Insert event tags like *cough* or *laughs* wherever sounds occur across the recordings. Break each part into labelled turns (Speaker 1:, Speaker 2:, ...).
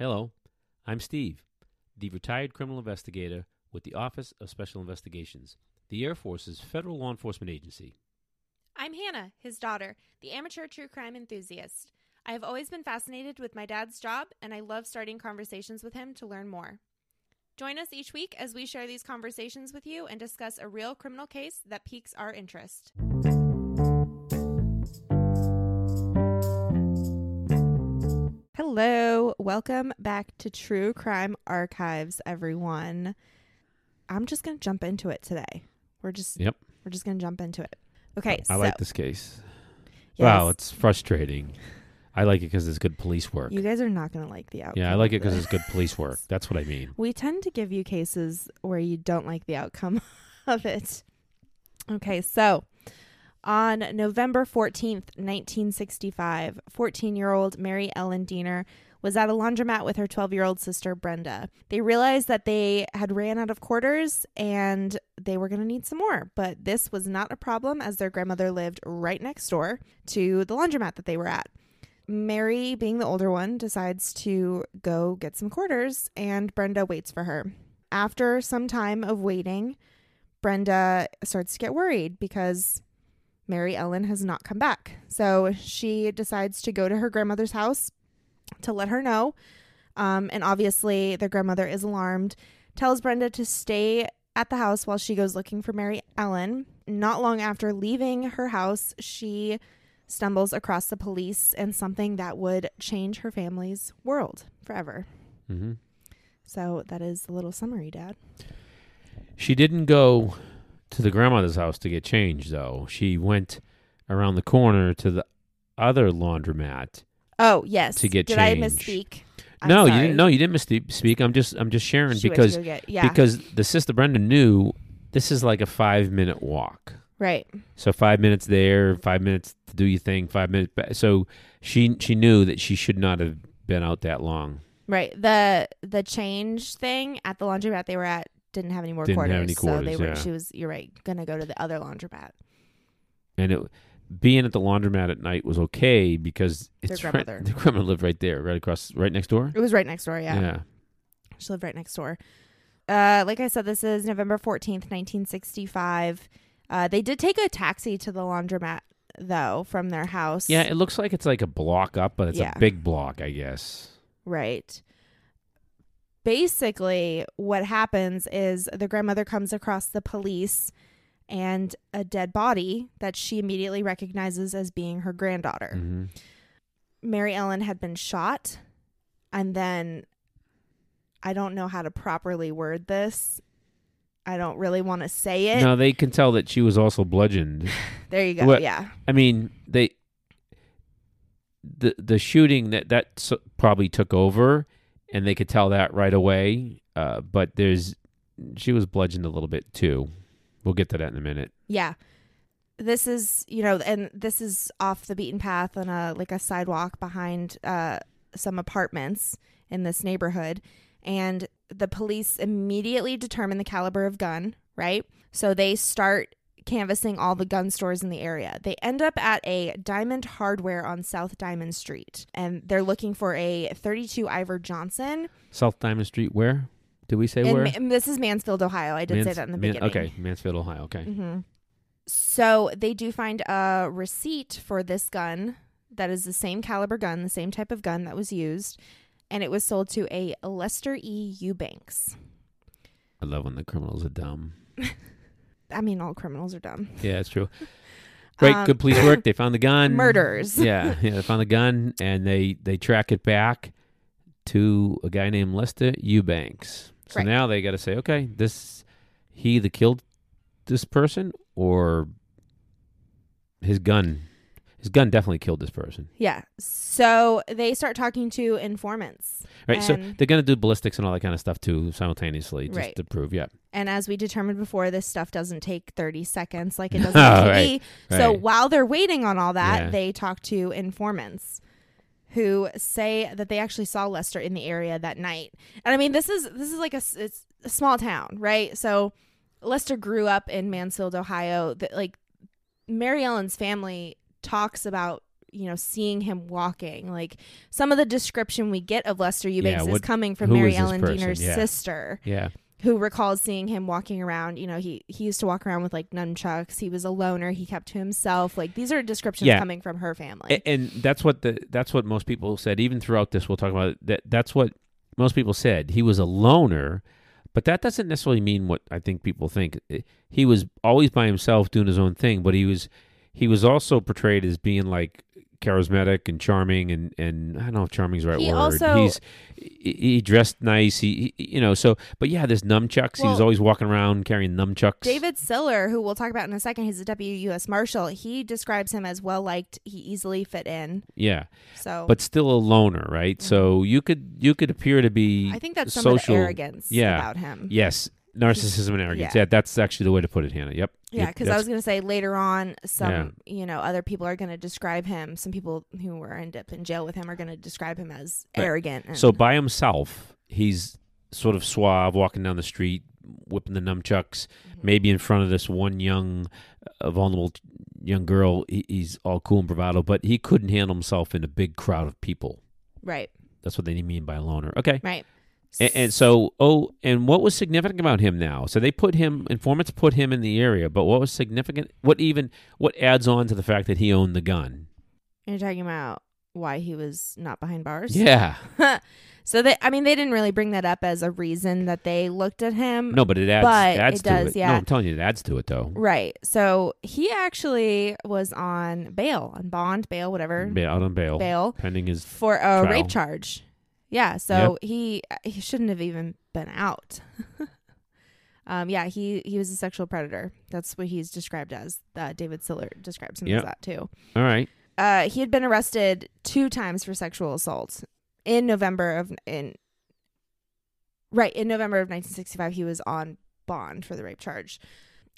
Speaker 1: Hello, I'm Steve, the retired criminal investigator with the Office of Special Investigations, the Air Force's federal law enforcement agency.
Speaker 2: I'm Hannah, his daughter, the amateur true crime enthusiast. I have always been fascinated with my dad's job, and I love starting conversations with him to learn more. Join us each week as we share these conversations with you and discuss a real criminal case that piques our interest. Hello, welcome back to True Crime Archives, everyone. I'm just going to jump into it today. We're just
Speaker 1: Yep.
Speaker 2: we're just going to jump into it. Okay,
Speaker 1: I
Speaker 2: so
Speaker 1: like this case.
Speaker 2: yes,
Speaker 1: Wow, it's frustrating. I like it because it's good police work.
Speaker 2: you guys are not going to like the outcome.
Speaker 1: yeah, I like it
Speaker 2: of
Speaker 1: because
Speaker 2: this.
Speaker 1: it's good police work. That's what I mean.
Speaker 2: We tend to give you cases where you don't like the outcome *laughs* of it. Okay, so on November 14th, 1965, 14 year old Mary Ellen Deener was at a laundromat with her 12 year old sister Brenda. They realized that they had ran out of quarters and they were going to need some more, but this was not a problem as their grandmother lived right next door to the laundromat that they were at. Mary, being the older one, decides to go get some quarters, and Brenda waits for her. After some time of waiting, Brenda starts to get worried because Mary Ellen has not come back. So she decides to go to her grandmother's house to let her know. Um, and obviously, the grandmother is alarmed, tells Brenda to stay at the house while she goes looking for Mary Ellen. Not long after leaving her house, she stumbles across the police and something that would change her family's world forever.
Speaker 1: hmm
Speaker 2: So that is the little summary, Dad.
Speaker 1: She didn't go to the grandmother's house to get changed, though. She went around the corner to the other laundromat.
Speaker 2: Oh yes.
Speaker 1: To get
Speaker 2: Did I
Speaker 1: change.
Speaker 2: misspeak? I'm
Speaker 1: no, you didn't. No, you didn't misspeak. I'm just, I'm just sharing
Speaker 2: She
Speaker 1: because
Speaker 2: get- yeah,
Speaker 1: because the sister Brenda knew this is like a five minute walk.
Speaker 2: right.
Speaker 1: So five minutes there, five minutes to do your thing, five minutes back. So she she knew that she should not have been out that long.
Speaker 2: Right. The the change thing at the laundromat they were at didn't have any more
Speaker 1: Didn't have any quarters.
Speaker 2: so they were
Speaker 1: yeah.
Speaker 2: she was you're right, gonna go to the other laundromat.
Speaker 1: And it being at the laundromat at night was okay because
Speaker 2: Their
Speaker 1: it's right,
Speaker 2: grandmother.
Speaker 1: the grandmother lived right there, right across, right next door.
Speaker 2: It was right next door, yeah.
Speaker 1: yeah.
Speaker 2: She lived right next door. Uh like I said, this is November fourteenth, nineteen sixty five. Uh they did take a taxi to the laundromat though from their house.
Speaker 1: Yeah, it looks like it's like a block up, but it's
Speaker 2: Yeah.
Speaker 1: a big block, I guess.
Speaker 2: Right. Basically, what happens is the grandmother comes across the police and a dead body that she immediately recognizes as being her granddaughter.
Speaker 1: hmm
Speaker 2: Mary Ellen had been shot, and then I don't know how to properly word this. I don't really want to say it.
Speaker 1: No, they can tell that she was also bludgeoned. *laughs*
Speaker 2: There you go. Yeah.
Speaker 1: I mean, they the the shooting that that s- probably took over, and they could tell that right away. Uh, but there's she was bludgeoned a little bit too. We'll get to that in a minute.
Speaker 2: Yeah. This is, you know, and this is off the beaten path on a like a sidewalk behind uh some apartments in this neighborhood and the police immediately determine the caliber of gun, right? So they start canvassing all the gun stores in the area. They end up at a Diamond Hardware on South Diamond Street and they're looking for a 32 Iver Johnson.
Speaker 1: South Diamond Street. Where did we say
Speaker 2: And
Speaker 1: where?
Speaker 2: Ma- this is Mansfield, Ohio. I did say that in the
Speaker 1: Man-
Speaker 2: beginning.
Speaker 1: Okay, Mansfield, Ohio. Okay.
Speaker 2: hmm So they do find a receipt for this gun that is the same caliber gun, the same type of gun that was used, and it was sold to a Lester E. Eubanks.
Speaker 1: I love when the criminals are dumb. *laughs*
Speaker 2: I mean, all criminals are dumb.
Speaker 1: Yeah, that's true. *laughs* Great,
Speaker 2: Um,
Speaker 1: good police work. They found the gun. *laughs*
Speaker 2: Murders.
Speaker 1: Yeah, yeah. They found the gun, and they they track it back to a guy named Lester Eubanks. So
Speaker 2: Right.
Speaker 1: now they got to say, okay, this he that killed this person, or his gun. His gun definitely killed this person,
Speaker 2: Yeah. So they start talking to informants.
Speaker 1: right? so they're gonna do ballistics and all that kind of stuff too simultaneously, just
Speaker 2: Right.
Speaker 1: to prove. Yeah,
Speaker 2: And as we determined before, this stuff doesn't take 30 seconds like it *laughs* does on TV. So
Speaker 1: right.
Speaker 2: while they're waiting on all that,
Speaker 1: Yeah.
Speaker 2: they talk to informants who say that they actually saw Lester in the area that night. And I mean, this is this is like a it's a small town, right? So Lester grew up in Mansfield, Ohio. That like Mary Ellen's family talks about you know, seeing him walking. Like some of the description we get of Lester Eubanks
Speaker 1: what-
Speaker 2: is coming from Mary Ellen? Deener's
Speaker 1: Yeah.
Speaker 2: sister,
Speaker 1: Yeah.
Speaker 2: who recalls seeing him walking around. You know, he he used to walk around with like nunchucks. He was a loner. He kept to himself. Like these are descriptions
Speaker 1: Yeah.
Speaker 2: coming from her family.
Speaker 1: A- and that's what the that's what most people said. Even throughout this, we'll talk about it, that. That's what most people said. He was a loner, but that doesn't necessarily mean what I think people think. He was always by himself doing his own thing, but he was he was also portrayed as being like charismatic and charming and and I don't know if charming is the right
Speaker 2: He
Speaker 1: word.
Speaker 2: also-
Speaker 1: He's he, he dressed nice. He, he you know so but yeah, there's nunchucks. he was always walking around carrying nunchucks.
Speaker 2: David Siller, who we'll talk about in a second, he's a U.S. Marshal. He describes him as well liked. He easily fit in.
Speaker 1: yeah,
Speaker 2: So,
Speaker 1: but still a loner, right? So you could you could appear to be
Speaker 2: Mm-hmm. I think that's some
Speaker 1: social.
Speaker 2: of the arrogance
Speaker 1: yeah.
Speaker 2: about him.
Speaker 1: Yes, narcissism and arrogance.
Speaker 2: Yeah.
Speaker 1: Yeah. that's actually the way to put it, Hannah. Yep.
Speaker 2: Yeah, because I was going to say later on, some
Speaker 1: Yeah.
Speaker 2: you know other people are going to describe him. Some people who were end up in jail with him are going to describe him as
Speaker 1: Right.
Speaker 2: arrogant. And,
Speaker 1: so by himself, he's sort of suave, walking down the street, whipping the nunchucks,
Speaker 2: Mm-hmm.
Speaker 1: maybe in front of this one young, uh, vulnerable young girl. He, he's all cool and bravado, but he couldn't handle himself in a big crowd of people.
Speaker 2: right,
Speaker 1: That's what they mean by a loner. Okay.
Speaker 2: right.
Speaker 1: And, and so, oh, and what was significant about him now? So they put him, informants put him in the area, but what was significant? What even, what adds on to the fact that he owned the gun?
Speaker 2: you're talking about why he was not behind bars.
Speaker 1: Yeah. *laughs*
Speaker 2: so they, I mean, they didn't really bring that up as a reason that they looked at him.
Speaker 1: No, but it adds,
Speaker 2: But
Speaker 1: adds
Speaker 2: it
Speaker 1: to
Speaker 2: does,
Speaker 1: it.
Speaker 2: yeah.
Speaker 1: No, I'm telling you, it adds to it, though.
Speaker 2: Right. So he actually was on bail, on bond, bail, whatever,
Speaker 1: Bail, Out on bail,
Speaker 2: bail
Speaker 1: pending his.
Speaker 2: for a
Speaker 1: Trial.
Speaker 2: rape charge. Yeah. So he he shouldn't have even been out. *laughs* um. Yeah. He he was a sexual predator. That's what he's described as. Uh, David Siller describes him
Speaker 1: Yep.
Speaker 2: as that too.
Speaker 1: All right.
Speaker 2: Uh, he had been arrested two times for sexual assault in November of in. Right in November of 1965, he was on bond for the rape charge.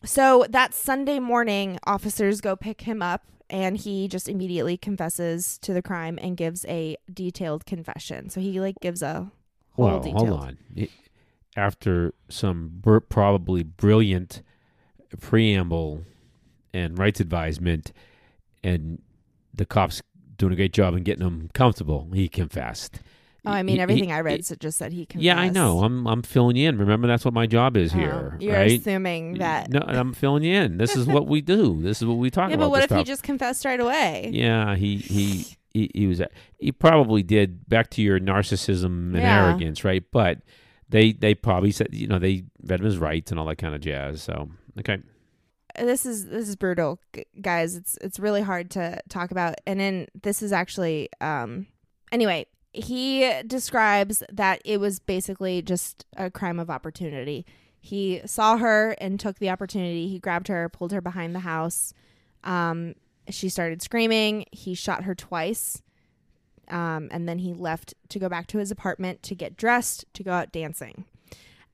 Speaker 2: So that Sunday morning, officers go pick him up, and he just immediately confesses to the crime and gives a detailed confession. So he like gives a whole
Speaker 1: Well,
Speaker 2: detailed.
Speaker 1: hold on. It- After some br- probably brilliant preamble and rights advisement, and the cops doing a great job in getting him comfortable, he confessed.
Speaker 2: Oh, I mean,
Speaker 1: He-
Speaker 2: everything
Speaker 1: he-
Speaker 2: I read
Speaker 1: he-
Speaker 2: just said he confessed.
Speaker 1: Yeah, I know. I'm I'm filling you in. Remember, that's what my job is
Speaker 2: Oh,
Speaker 1: here,
Speaker 2: You're
Speaker 1: right?
Speaker 2: assuming that.
Speaker 1: No, I'm filling you in. This is what we do. This is what we talk
Speaker 2: yeah,
Speaker 1: about.
Speaker 2: Yeah, but what if he just confessed right away?
Speaker 1: Yeah, he he he, he was he probably did back to your narcissism and
Speaker 2: Yeah.
Speaker 1: arrogance, right? But they they probably said you know they read him his rights and all that kind of jazz. So okay,
Speaker 2: this is this is brutal g- guys it's it's really hard to talk about and then this is actually um anyway he describes that it was basically just a crime of opportunity. He saw her and took the opportunity. He grabbed her pulled her behind the house. Um she started screaming. He shot her twice. Um, and then he left to go back to his apartment to get dressed to go out dancing.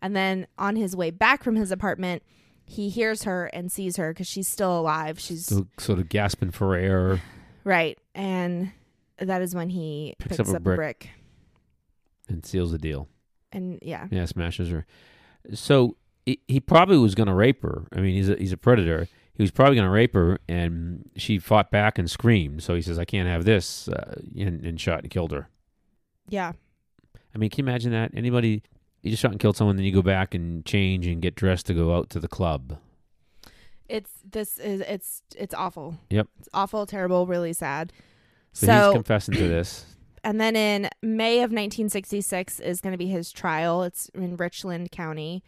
Speaker 2: And then on his way back from his apartment he hears her and sees her because she's still alive. She's
Speaker 1: so sort of gasping for air.
Speaker 2: right, and that is when he
Speaker 1: Picks
Speaker 2: picks,
Speaker 1: up a brick.
Speaker 2: brick.
Speaker 1: and seals the deal.
Speaker 2: And yeah,
Speaker 1: Yeah, smashes her. So he, he probably was going to rape her. I mean, he's a, he's a predator. He was probably going to rape her, and she fought back and screamed. So he says, "I can't have this," uh, and, and shot and killed her.
Speaker 2: yeah,
Speaker 1: I mean, can you imagine that? Anybody, you just shot and killed someone, then you go back and change and get dressed to go out to the club.
Speaker 2: it's this is it's it's awful.
Speaker 1: Yep.
Speaker 2: it's awful, terrible, really sad.
Speaker 1: So,
Speaker 2: So,
Speaker 1: he's confessing to this. *clears throat*
Speaker 2: and then in May of 1966 is going to be his trial. It's in Richland County.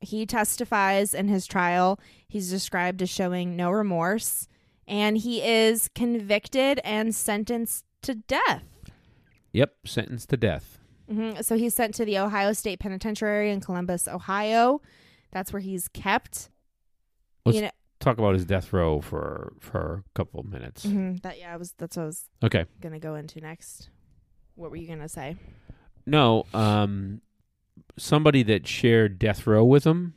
Speaker 2: He testifies in his trial. He's described as showing no remorse, and he is convicted and sentenced to death.
Speaker 1: Yep, sentenced to death.
Speaker 2: hmm So he's sent to the Ohio State Penitentiary in Columbus, Ohio. That's where he's kept. You know,
Speaker 1: Talk about his death row for for a couple of minutes.
Speaker 2: mhm, that yeah, I was that's what I was
Speaker 1: Okay.
Speaker 2: gonna go into next. What were you gonna say?
Speaker 1: No, um, somebody that shared death row with him,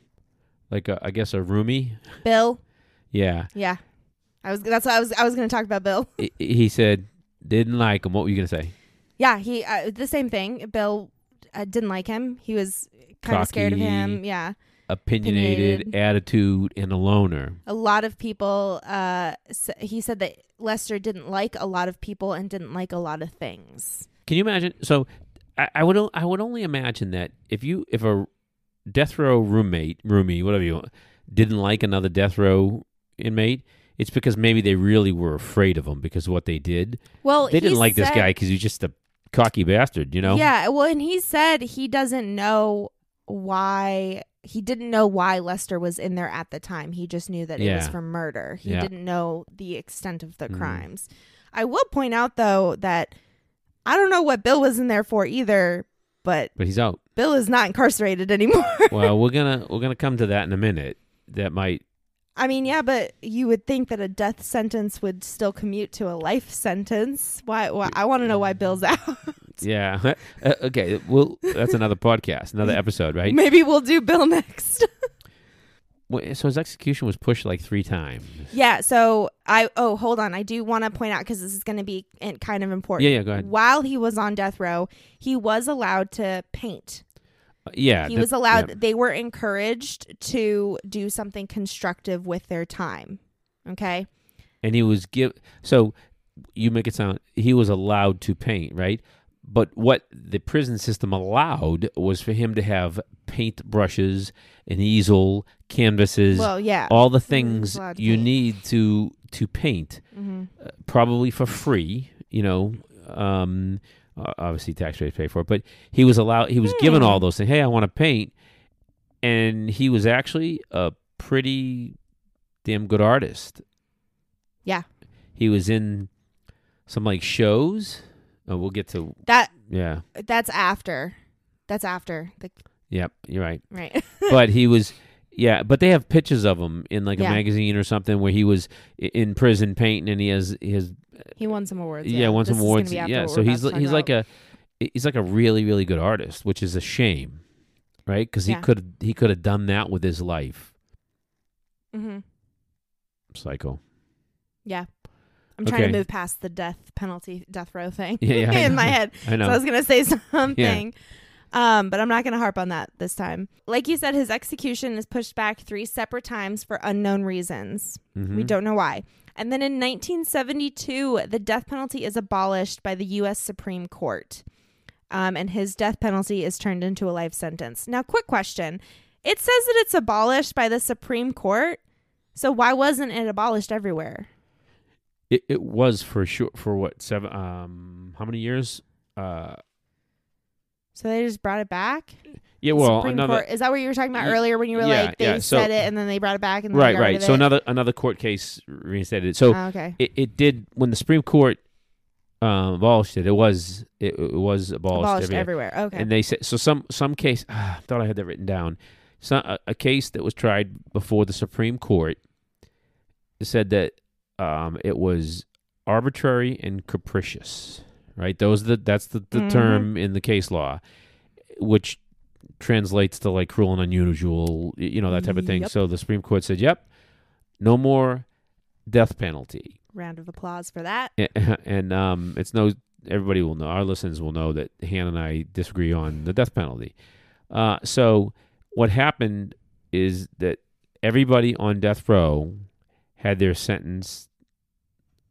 Speaker 1: like a, I guess a roomie.
Speaker 2: Bill.
Speaker 1: Yeah,
Speaker 2: Yeah, I was. That's what I was. I was gonna talk about Bill.
Speaker 1: he, he said didn't like him. What were you gonna say?
Speaker 2: Yeah, he uh, the same thing. Bill uh, didn't like him. He was kind of scared of him. Yeah.
Speaker 1: Opinionated,
Speaker 2: Opinionated.
Speaker 1: attitude, and a loner.
Speaker 2: A lot of people. Uh, he said that Lester didn't like a lot of people and didn't like a lot of things.
Speaker 1: Can you imagine? So, I, I would o- I would only imagine that if you if a death row roommate, roomie, whatever you want, didn't like another death row inmate, it's because maybe they really were afraid of him because of what they did.
Speaker 2: Well,
Speaker 1: They didn't like this guy because he's just a cocky bastard, you know?
Speaker 2: Yeah, well, and he said he doesn't know why he didn't know why Lester was in there at the time. He just knew that it was
Speaker 1: Yeah.
Speaker 2: for murder. He
Speaker 1: Yeah.
Speaker 2: didn't know the extent of the
Speaker 1: Mhm.
Speaker 2: crimes. I will point out though that I don't know what Bill was in there for either, but
Speaker 1: But he's out.
Speaker 2: Bill is not incarcerated *laughs* anymore.
Speaker 1: well, we're gonna we're gonna come to that in a minute. That might
Speaker 2: I mean, yeah, but you would think that a death sentence would still commute to a life sentence. Why? why I want to know why Bill's *laughs* out.
Speaker 1: yeah. *laughs* Uh, okay, well that's another podcast, another episode, right?
Speaker 2: Maybe we'll do Bill next.
Speaker 1: Well, So his execution was pushed like three times.
Speaker 2: Yeah, so I oh hold on, I do want to point out because this is going to be kind of important.
Speaker 1: Yeah, yeah, go ahead.
Speaker 2: While he was on death row, he was allowed to paint.
Speaker 1: Yeah,
Speaker 2: he was allowed.
Speaker 1: yeah.
Speaker 2: They were encouraged to do something constructive with their time. Okay.
Speaker 1: and he was give so you make it sound he was allowed to paint right but what the prison system allowed was for him to have paint brushes an easel canvases
Speaker 2: Well, yeah.
Speaker 1: all the things you
Speaker 2: paint.
Speaker 1: need to to paint
Speaker 2: hmm
Speaker 1: uh, probably for free you know um uh, obviously taxpayers pay for it but he was allowed he was given
Speaker 2: Hmm.
Speaker 1: all those things hey i want to paint and he was actually a pretty damn good artist
Speaker 2: Yeah.
Speaker 1: he was in some like shows oh, we'll get to
Speaker 2: That
Speaker 1: yeah
Speaker 2: that's after. That's after the
Speaker 1: yep you're right
Speaker 2: right. *laughs*
Speaker 1: but he was yeah but they have pictures of him in like a magazine or something where he was in prison painting and he has he has
Speaker 2: he won some awards.
Speaker 1: yeah,
Speaker 2: Yeah,
Speaker 1: won
Speaker 2: This
Speaker 1: some
Speaker 2: is
Speaker 1: awards. Yeah, so
Speaker 2: we're
Speaker 1: he's
Speaker 2: about to
Speaker 1: he's like a he's like a really really good artist, which is a shame, right? Because he
Speaker 2: Yeah.
Speaker 1: could he could have done that with his life.
Speaker 2: Mm-hmm.
Speaker 1: Psycho.
Speaker 2: Yeah. I'm trying
Speaker 1: Okay.
Speaker 2: to move past the death penalty, death row thing
Speaker 1: Yeah, yeah. *laughs*
Speaker 2: In my head.
Speaker 1: I know.
Speaker 2: So I was gonna say *laughs* something. Um, but I'm not gonna harp on that this time. Like you said, his execution is pushed back three separate times for unknown reasons. We
Speaker 1: Mhm.
Speaker 2: don't know why. And then in 1972, the death penalty is abolished by the U.S. Supreme Court. Um, and his death penalty is turned into a life sentence. Now, quick question. It says that it's abolished by the Supreme Court. So why wasn't it abolished everywhere?
Speaker 1: It it was for sure for what seven um how many years? Uh
Speaker 2: So they just brought it back?
Speaker 1: yeah, well
Speaker 2: Supreme
Speaker 1: another
Speaker 2: Court. Is that what you were talking about earlier when you were
Speaker 1: yeah,
Speaker 2: like they
Speaker 1: yeah, so-
Speaker 2: said it and then they brought it back and
Speaker 1: right right. So
Speaker 2: it?
Speaker 1: another another court case reinstated it. So
Speaker 2: Oh, okay.
Speaker 1: it, it did when the Supreme Court um, abolished it. It was it, it was abolished,
Speaker 2: Abolished
Speaker 1: everywhere.
Speaker 2: everywhere. Okay.
Speaker 1: And they said so. Some some case. ah, I thought I had that written down. So a, a case that was tried before the Supreme Court said that um, it was arbitrary and capricious. Right. Those the that's the, the
Speaker 2: Mhm.
Speaker 1: term in the case law, which translates to like cruel and unusual. You know that type of thing.
Speaker 2: Yep.
Speaker 1: So the Supreme Court said, "Yep, no more death penalty."
Speaker 2: Round of applause for that.
Speaker 1: and, *laughs* and um, it's no everybody will know our listeners will know that Han and I disagree on the death penalty. Uh, so what happened is that everybody on death row had their sentence.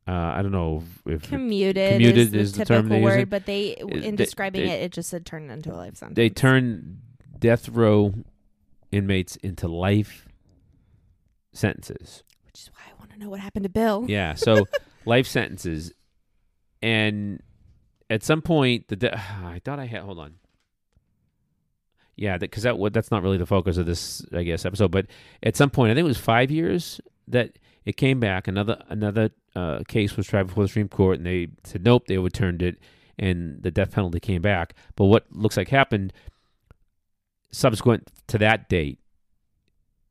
Speaker 1: Uh, I don't know if
Speaker 2: Commuted,
Speaker 1: Commuted
Speaker 2: is
Speaker 1: is
Speaker 2: the typical word, but they, in
Speaker 1: they-
Speaker 2: describing
Speaker 1: they-
Speaker 2: it, it just said turned into a life sentence.
Speaker 1: they turn death row inmates into life sentences.
Speaker 2: which is why I want to know what happened to Bill.
Speaker 1: Yeah, so *laughs* life sentences, and at some point, the de- *sighs* I thought I had. Hold on. Yeah, because that, what that's not really the focus of this, I guess, episode. But at some point, I think it was five years that it came back. Another another uh, case was tried before the Supreme Court, and they said nope, they overturned it, and the death penalty came back. But what looks like happened subsequent to that date,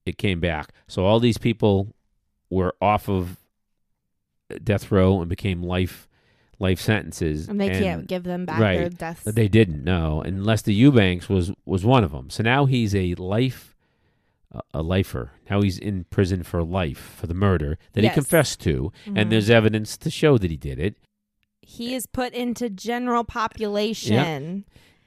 Speaker 1: it came back. So all these people were off of death row and became life life sentences.
Speaker 2: And they can't give them back
Speaker 1: right.
Speaker 2: their deaths.
Speaker 1: They didn't no, and Lester Eubanks was was one of them. So now he's a life a- lifer. Now he's in prison for life for the murder that
Speaker 2: Yes.
Speaker 1: he confessed to,
Speaker 2: Mhm.
Speaker 1: and there's evidence to show that he did it.
Speaker 2: he is put into general population.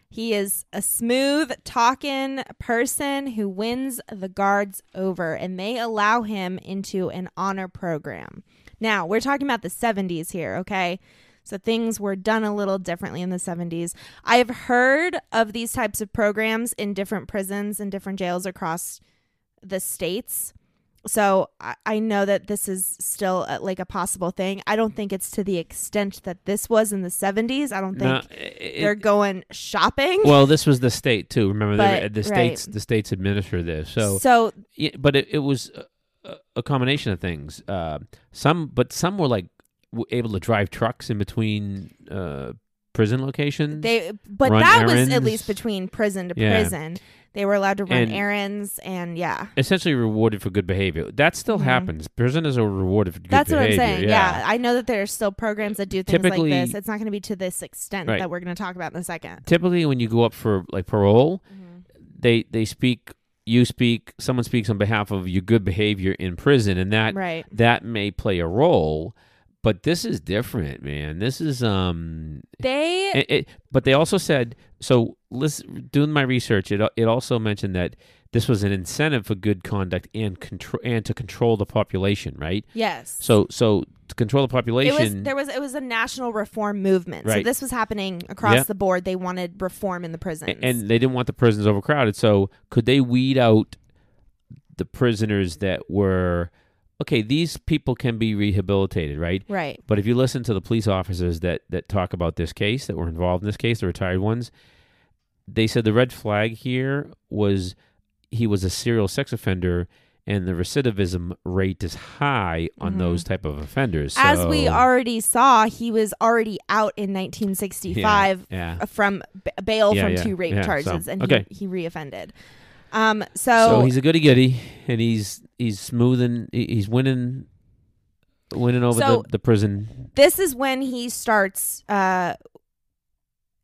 Speaker 2: He is a smooth talking person who wins the guards over, and they allow him into an honor program. Now, we're talking about the 70s here, okay? So things were done a little differently in the 70s. I've heard of these types of programs in different prisons and different jails across the states. So I, I know that this is still uh like a possible thing. I don't think it's to the extent that this was in the 70s. I don't think
Speaker 1: No, it-
Speaker 2: they're going shopping. *laughs*
Speaker 1: well, this was the state too. Remember,
Speaker 2: But-
Speaker 1: the
Speaker 2: right.
Speaker 1: states the states administer this. So,
Speaker 2: so
Speaker 1: yeah, but it, it was a, a combination of things. Uh, some, but some were like able to drive trucks in between uh, prison locations.
Speaker 2: they but that was at least between prison to
Speaker 1: Yeah.
Speaker 2: prison. They were allowed to run
Speaker 1: And-
Speaker 2: errands and yeah.
Speaker 1: essentially rewarded for good behavior. That still
Speaker 2: Mhm.
Speaker 1: happens. Prisoners are rewarded for good
Speaker 2: That's
Speaker 1: behavior.
Speaker 2: That's what I'm saying.
Speaker 1: Yeah.
Speaker 2: Yeah. I know that there are still programs that do things
Speaker 1: Typically-
Speaker 2: like this. It's not going to be to this extent
Speaker 1: Right.
Speaker 2: that we're going to talk about in a second.
Speaker 1: Typically, when you go up for like parole, they they speak. You speak. Someone speaks on behalf of your good behavior in prison, and that
Speaker 2: Right.
Speaker 1: that may play a role. But this is different, man. This is um.
Speaker 2: They
Speaker 1: It, it, but they also said so. Listen, doing my research, it it also mentioned that this was an incentive for good conduct and control and to control the population, right?
Speaker 2: yes.
Speaker 1: So so to control the
Speaker 2: it
Speaker 1: population.
Speaker 2: was there was it was a national reform movement. So
Speaker 1: Right.
Speaker 2: this was happening across
Speaker 1: Yeah.
Speaker 2: the board. They wanted reform in the prisons.
Speaker 1: A- and they didn't want the prisons overcrowded. So could they weed out the prisoners that were okay? These people can be rehabilitated, right?
Speaker 2: right.
Speaker 1: But if you listen to the police officers that that talk about this case that were involved in this case, the retired ones, they said the red flag here was he was a serial sex offender. And the recidivism rate is high on
Speaker 2: Mhm.
Speaker 1: those type of offenders.
Speaker 2: As we already saw, he was already out in 1965
Speaker 1: yeah.
Speaker 2: uh, from b- bail
Speaker 1: Yeah,
Speaker 2: from
Speaker 1: yeah,
Speaker 2: two rape
Speaker 1: yeah,
Speaker 2: charges,
Speaker 1: so-
Speaker 2: and
Speaker 1: okay.
Speaker 2: he, he reoffended. Um,
Speaker 1: So,
Speaker 2: so,
Speaker 1: he's a goody goody, and he's he's smoothing. He's winning, winning over
Speaker 2: So-
Speaker 1: the, the prison.
Speaker 2: this is when he starts uh,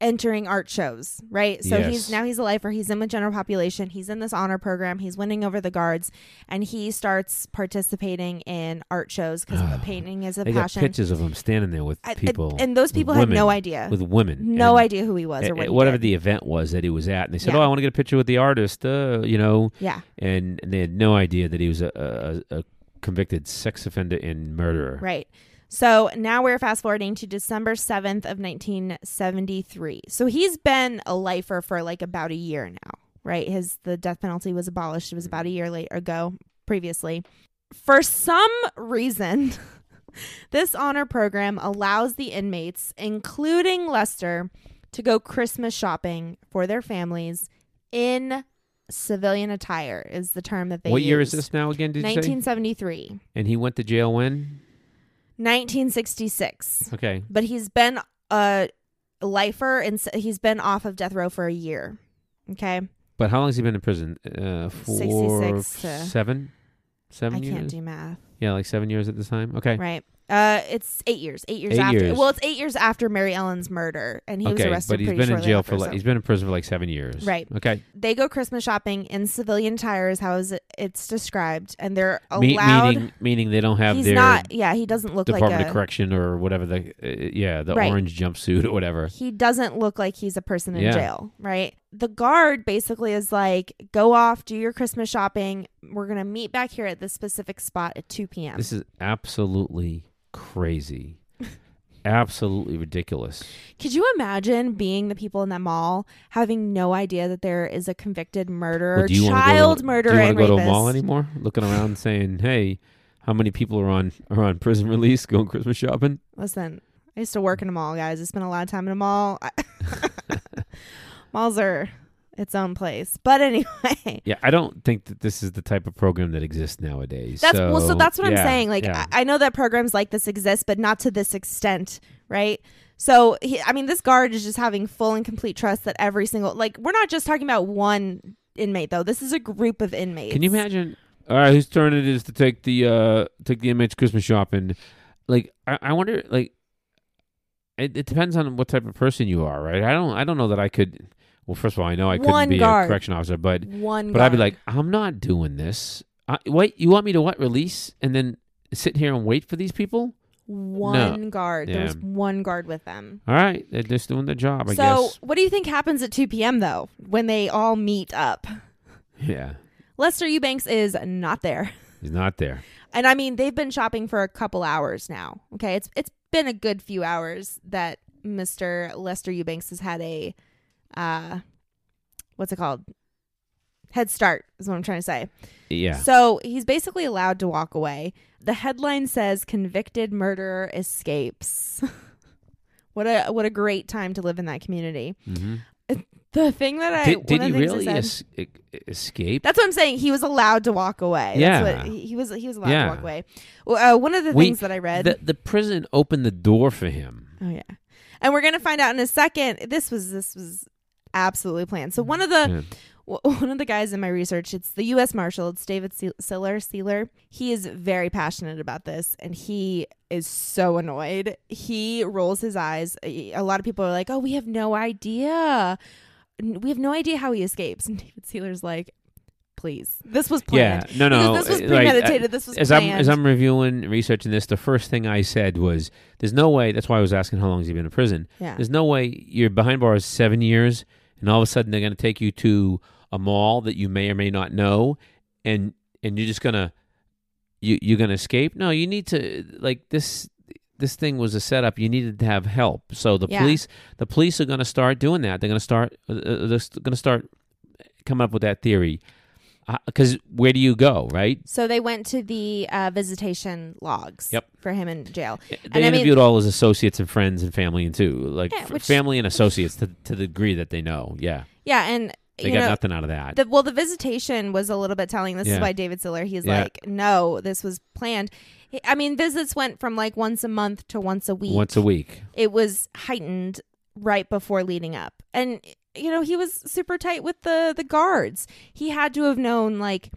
Speaker 2: entering art shows, right? So
Speaker 1: Yes.
Speaker 2: he's now he's a lifer. He's in the general population. He's in this honor program. He's winning over the guards, and he starts participating in art shows because painting is a
Speaker 1: They got
Speaker 2: passion.
Speaker 1: pictures of him standing there with
Speaker 2: I- I-
Speaker 1: people,
Speaker 2: and those people had no idea,
Speaker 1: with women,
Speaker 2: no
Speaker 1: and-
Speaker 2: idea who he was or what
Speaker 1: whatever the event was that he was at, and they said,
Speaker 2: Yeah.
Speaker 1: "Oh, I want to get a picture with the artist," uh, you know,
Speaker 2: yeah,
Speaker 1: and, and they had no idea that he was a, a, a convicted sex offender and murderer.
Speaker 2: right. So now we're fast forwarding to December 7th of 1973. So he's been a lifer for like about a year now, right? His the death penalty was abolished. It was about a year late ago previously. For some reason, *laughs* this honor program allows the inmates, including Lester, to go Christmas shopping for their families in civilian attire is the term that they
Speaker 1: What year is this now again? Did you
Speaker 2: 1973.
Speaker 1: And he went to jail when?
Speaker 2: 1966.
Speaker 1: Okay,
Speaker 2: But he's been a lifer and he's been off of death row for a year. Okay.
Speaker 1: but how long has he been in prison? Uh, for
Speaker 2: 66 to-
Speaker 1: seven, seven
Speaker 2: I
Speaker 1: years.
Speaker 2: can't do math.
Speaker 1: Yeah, like seven years at this time. Okay.
Speaker 2: Right. Uh, it's eight years. Eight years
Speaker 1: Eight
Speaker 2: after.
Speaker 1: years.
Speaker 2: Well, it's eight years after Mary Ellen's murder, and he was
Speaker 1: okay,
Speaker 2: arrested.
Speaker 1: but he's been in jail for like
Speaker 2: so-
Speaker 1: he's been in prison for like seven years.
Speaker 2: Right.
Speaker 1: Okay.
Speaker 2: They go Christmas shopping in civilian tires. How is it? It's described, and they're
Speaker 1: Me-
Speaker 2: allowed.
Speaker 1: meaning meaning they don't have
Speaker 2: he's
Speaker 1: their
Speaker 2: not. Yeah, he doesn't look
Speaker 1: Department
Speaker 2: like a, department of.
Speaker 1: Correction or whatever the uh, yeah the
Speaker 2: Right.
Speaker 1: orange jumpsuit or whatever.
Speaker 2: He doesn't look like he's a person in
Speaker 1: Yeah.
Speaker 2: jail, right? The guard basically is like, go off, do your Christmas shopping. We're gonna meet back here at this specific spot at two p.m.
Speaker 1: This is absolutely crazy. *laughs* absolutely ridiculous.
Speaker 2: Could you imagine being the people in that mall having no idea that there is a convicted murderer,
Speaker 1: Well, do you wanna go
Speaker 2: child
Speaker 1: to,
Speaker 2: murderer,
Speaker 1: Do you wanna go to a
Speaker 2: rapist?
Speaker 1: mall anymore? Looking around *laughs* saying, "Hey, how many people are on are on prison *laughs* release going Christmas shopping?"
Speaker 2: Listen, I used to work in a mall, guys. I spent a lot of time in a mall. Malls are its own place, but anyway,
Speaker 1: Yeah, I don't think that this is the type of program that exists nowadays.
Speaker 2: that's well. So that's what
Speaker 1: yeah,
Speaker 2: I'm saying. Like,
Speaker 1: yeah.
Speaker 2: I, I know that programs like this exist, but not to this extent, right? So, he, I mean, this guard is just having full and complete trust that every single like we're not just talking about one inmate though. This is a group of inmates.
Speaker 1: Can you imagine? All right, whose turn it is to take the uh take the inmates Christmas shopping? Like, I, I wonder. Like, it, it depends on what type of person you are, right? I don't. I don't know that I could. Well, first of all, I know I couldn't
Speaker 2: One
Speaker 1: be
Speaker 2: guard.
Speaker 1: a correction officer, but
Speaker 2: One,
Speaker 1: but I'd be
Speaker 2: guard.
Speaker 1: like, I'm not doing this. I, wait, you want me to what? Release and then sit here and wait for these people?
Speaker 2: one guard. There was one guard with them.
Speaker 1: All right, they're just doing their job, I
Speaker 2: so,
Speaker 1: guess.
Speaker 2: what do you think happens at 2 p.m. though when they all meet up?
Speaker 1: Yeah,
Speaker 2: Lester Eubanks is not there.
Speaker 1: he's not there.
Speaker 2: And I mean, they've been shopping for a couple hours now. Okay, it's it's been a good few hours that Mr. Lester Eubanks has had a uh what's it called? Head start is what I'm trying to say.
Speaker 1: Yeah,
Speaker 2: So he's basically allowed to walk away. The headline says convicted murderer escapes. *laughs* what a what a great time to live in that community.
Speaker 1: hmm
Speaker 2: The thing that I
Speaker 1: did, did he
Speaker 2: of the things I
Speaker 1: really es- escape?
Speaker 2: That's what I'm saying. He was allowed to walk away.
Speaker 1: Yeah.
Speaker 2: That's what, he, he was. He was allowed
Speaker 1: Yeah.
Speaker 2: to walk away. Well, uh, one of the
Speaker 1: We-
Speaker 2: things that I read.
Speaker 1: the the prison opened the door for him.
Speaker 2: oh yeah, and we're gonna find out in a second. This was this was absolutely planned. So one of the
Speaker 1: Yeah.
Speaker 2: w- *laughs* one of the guys in my research, it's the U.S. Marshal. It's David Se- Siller. Sealer. He is very passionate about this, and he is so annoyed. He rolls his eyes. A lot of people are like, "Oh, we have no idea. We have no idea how he escapes." And *laughs* David Sealer's like, "Please, this was planned."
Speaker 1: Yeah, no, no.
Speaker 2: Because this was
Speaker 1: uh, like, uh,
Speaker 2: premeditated. this was
Speaker 1: as I'm as I'm reviewing researching this, the first thing I said was, "There's no way." That's why I was asking how long has he been in prison.
Speaker 2: yeah.
Speaker 1: There's no way you're behind bars seven years, and all of a sudden they're going to take you to a mall that you may or may not know, and and you're just gonna you you're gonna escape. No, you need to like this. This thing was a setup. You needed to have help. So the
Speaker 2: Yeah.
Speaker 1: police, the police are going to start doing that. They're going to start. Uh, uh, they're going to start coming up with that theory. Because where do you go, right?
Speaker 2: So they went to the uh, visitation logs
Speaker 1: Yep.
Speaker 2: for him in jail.
Speaker 1: They
Speaker 2: And I mean-
Speaker 1: interviewed all his associates and friends and family and too, like
Speaker 2: Yeah, which-
Speaker 1: family and associates to to the degree that they know. Yeah,
Speaker 2: Yeah, and
Speaker 1: they got
Speaker 2: know,
Speaker 1: nothing out of that.
Speaker 2: the, well, the visitation was a little bit telling. This is why David Siller, he's
Speaker 1: Yeah.
Speaker 2: like, no, this was planned. I mean, visits went from like once a month to once a week.
Speaker 1: Once a week.
Speaker 2: It was heightened right before leading up, and you know he was super tight with the the guards. He had to have known like.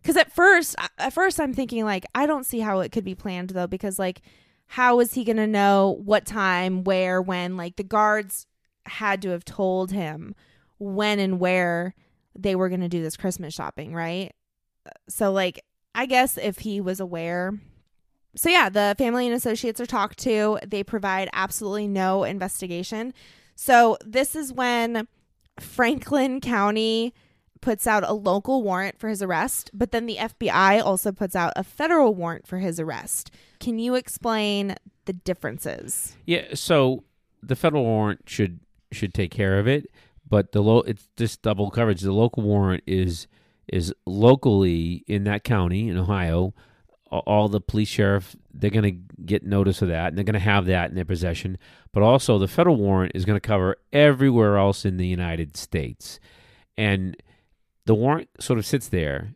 Speaker 2: Because at first, at first, I'm thinking like I don't see how it could be planned though. Because like, how is he gonna know what time, where, when? Like the guards had to have told him when and where they were gonna do this Christmas shopping, right? So like, I guess if he was aware. So yeah, the family and associates are talked to. They provide absolutely no investigation. So this is when Franklin County puts out a local warrant for his arrest, but then the FBI also puts out a federal warrant for his arrest. Can you explain the differences?
Speaker 1: Yeah. So the federal warrant should should take care of it, but the low it's just double coverage. The local warrant is is locally in that county in Ohio. All the police sheriff they're going to get notice of that, and they're going to have that in their possession. But also, the federal warrant is going to cover everywhere else in the United States, and the warrant sort of sits there.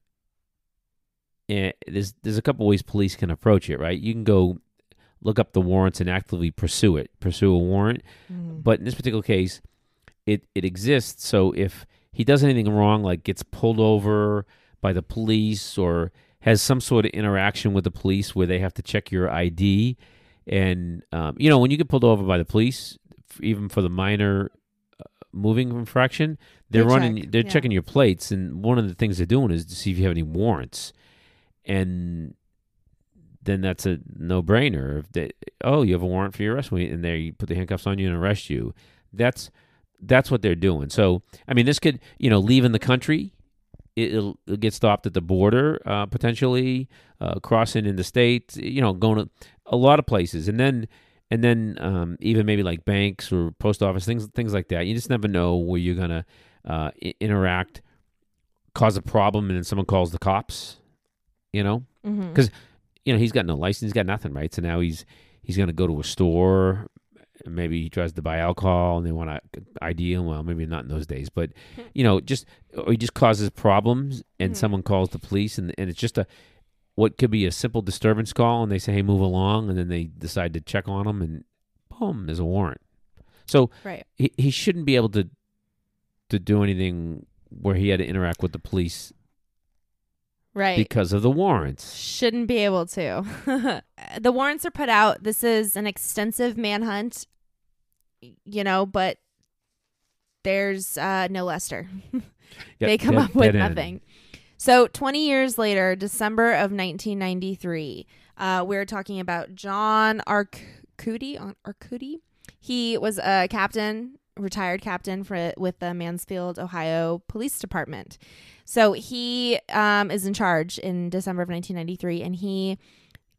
Speaker 1: And there's there's a couple ways police can approach it, right? You can go look up the warrants and actively pursue it, pursue a warrant. Mm. But in this particular case, it it exists. So if he does anything wrong, like gets pulled over by the police or has some sort of interaction with the police where they have to check your ID, and um, you know when you get pulled over by the police, even for the minor uh, moving infraction, they're
Speaker 2: They
Speaker 1: running,
Speaker 2: check,
Speaker 1: they're
Speaker 2: yeah.
Speaker 1: checking your plates, and one of the things they're doing is to see if you have any warrants, and then that's a no-brainer. If they, oh, you have a warrant for your arrest, and there you put the handcuffs on you and arrest you. That's that's what they're doing. So, I mean, this could, you know, leaving the country, it- it'll, it'll get stopped at the border, uh, potentially uh, crossing in the state, you know, going to a lot of places, and then and then um, even maybe like banks or post office things, things like that. You just never know where you're gonna uh, I- interact, cause a problem, and then someone calls the cops. You know,
Speaker 2: Mhm.
Speaker 1: 'Cause- you know he's got no license, he's got nothing, right? So now he's he's gonna go to a store. Maybe he tries to buy alcohol and they want to ID him. Well, maybe not in those days, but *laughs* you know, just or he just causes problems and
Speaker 2: Mhm.
Speaker 1: someone calls the police and and it's just a what could be a simple disturbance call and they say, "Hey, move along," and then they decide to check on him and boom, there's a warrant. So
Speaker 2: right.
Speaker 1: he he shouldn't be able to to do anything where he had to interact with the police
Speaker 2: Right.
Speaker 1: because of the warrants.
Speaker 2: Shouldn't be able to. *laughs* the warrants are put out. This is an extensive manhunt, you know, but there's uh, no Lester. *laughs*
Speaker 1: Yep,
Speaker 2: they come
Speaker 1: dead-
Speaker 2: up with
Speaker 1: nothing end.
Speaker 2: So 20 years later, December of 1993, Uh, we're talking about John Arcudi. Arcudi. He was a captain, retired captain for with the Mansfield, Ohio Police Department. So he um, is in charge in December of 1993, and he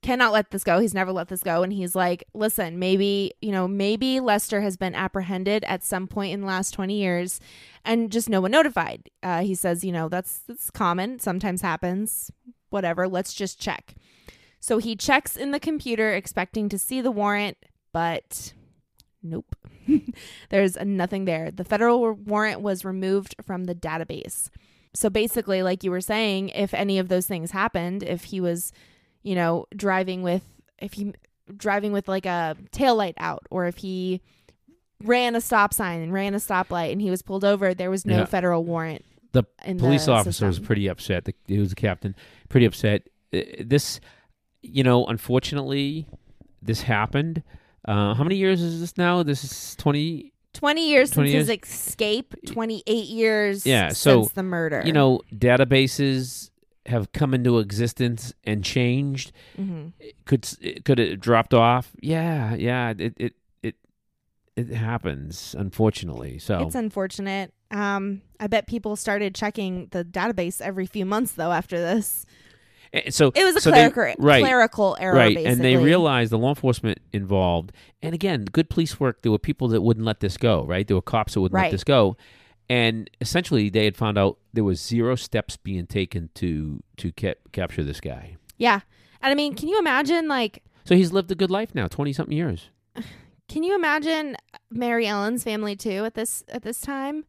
Speaker 2: cannot let this go. He's never let this go. And he's like, listen, maybe, you know, maybe Lester has been apprehended at some point in the last 20 years and just no one notified. Uh, he says, you know, that's, that's common, sometimes happens, whatever. Let's just check. So he checks in the computer expecting to see the warrant, but nope. *laughs* There's nothing there. The federal warrant was removed from the database. So basically, like you were saying, if any of those things happened, if he was you know, driving with if he driving with like a tail light out or if he ran a stop sign and ran a stoplight and he was pulled over, there was no
Speaker 1: Yeah.
Speaker 2: federal warrant.
Speaker 1: The police
Speaker 2: the
Speaker 1: officer was pretty upset. The, he was a captain, pretty upset. Uh, This, you know, unfortunately, this happened. Uh, how many years is this now? This is twenty.
Speaker 2: 20 years
Speaker 1: 20
Speaker 2: since his escape, 28 years
Speaker 1: Yeah, so,
Speaker 2: since the murder.
Speaker 1: You know, databases have come into existence and changed.
Speaker 2: Mhm.
Speaker 1: Could could it dropped off? Yeah, yeah. It it it it happens. Unfortunately, so
Speaker 2: It's unfortunate. Um, I bet people started checking the database every few months though after this.
Speaker 1: So
Speaker 2: It was a
Speaker 1: so they-
Speaker 2: clerical,
Speaker 1: right.
Speaker 2: clerical error,
Speaker 1: right
Speaker 2: basically.
Speaker 1: and they realized the law enforcement involved and again good police work there were people that wouldn't let this go right there were cops that wouldn't
Speaker 2: Right.
Speaker 1: let this go and essentially they had found out there was zero steps being taken to to ca- capture this guy
Speaker 2: Yeah. And I mean, can you imagine like
Speaker 1: so he's lived a good life now 20 something years *sighs*
Speaker 2: Can you imagine Mary Ellen's family too at this at this time?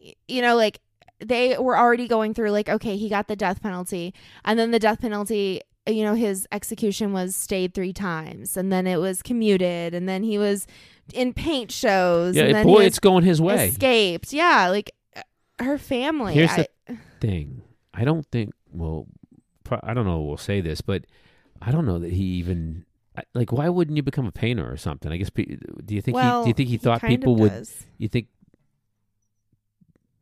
Speaker 2: Y- You know, like they were already going through like okay, he got the death penalty, and then the death penalty, you know, his execution was stayed three times, and then it was commuted, and then he was in paint shows,
Speaker 1: yeah
Speaker 2: and then
Speaker 1: boy
Speaker 2: he
Speaker 1: it's going his way
Speaker 2: escaped. Yeah, like uh, her family.
Speaker 1: Here's
Speaker 2: I-
Speaker 1: the- thing i don't think well pro- i don't know we'll say this but i don't know that he even like why wouldn't you become a painter or something i guess do you think
Speaker 2: well,
Speaker 1: he do you think he thought
Speaker 2: of
Speaker 1: people would you think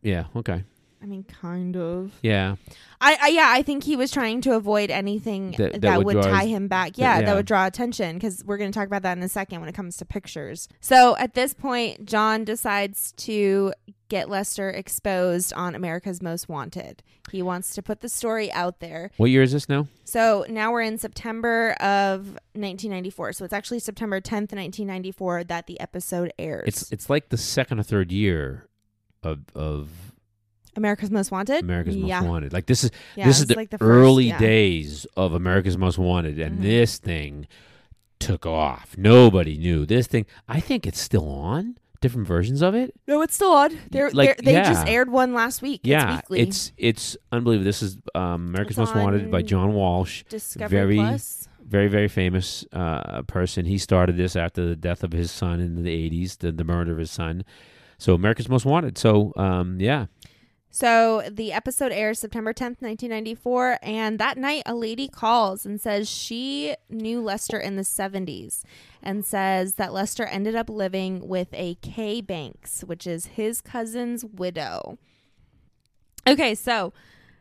Speaker 1: yeah okay
Speaker 2: I mean, kind of.
Speaker 1: yeah
Speaker 2: I, I yeah, I think he was trying to avoid anything
Speaker 1: That-
Speaker 2: that,
Speaker 1: that would
Speaker 2: would, tie
Speaker 1: his-
Speaker 2: him back.
Speaker 1: that-
Speaker 2: Yeah,
Speaker 1: yeah.
Speaker 2: that would draw attention because we're going to talk about that in a second when it comes to pictures. So at this point, John decides to get Lester exposed on America's Most Wanted. He wants to put the story out there.
Speaker 1: What year is this now?
Speaker 2: So now we're in September of 1994. So it's actually September 10th, 1994 that the episode airs.
Speaker 1: It's it's like the second or third year of of
Speaker 2: America's Most Wanted.
Speaker 1: America's
Speaker 2: yeah.
Speaker 1: Most Wanted. Like this is
Speaker 2: Yeah,
Speaker 1: this is the,
Speaker 2: like the first-
Speaker 1: early
Speaker 2: yeah.
Speaker 1: days of America's Most Wanted, and
Speaker 2: Mhm.
Speaker 1: this thing took off. Nobody knew this thing. I think it's still on. Different versions of it.
Speaker 2: No, it's still on. They're,
Speaker 1: Like,
Speaker 2: they're, they just aired one last week.
Speaker 1: yeah,
Speaker 2: it's weekly.
Speaker 1: it's it's unbelievable. This is um, America's
Speaker 2: It's
Speaker 1: Most Wanted by John Walsh.
Speaker 2: Discovery
Speaker 1: very-
Speaker 2: Plus.
Speaker 1: very very famous uh, person. He started this after the death of his son in the eighties, the, the murder of his son. So America's Most Wanted. So um, yeah,
Speaker 2: So the episode airs September 10th, 1994. And that night, a lady calls and says she knew Lester in the 70s and says that Lester ended up living with a Kay Banks, which is his cousin's widow. Okay, so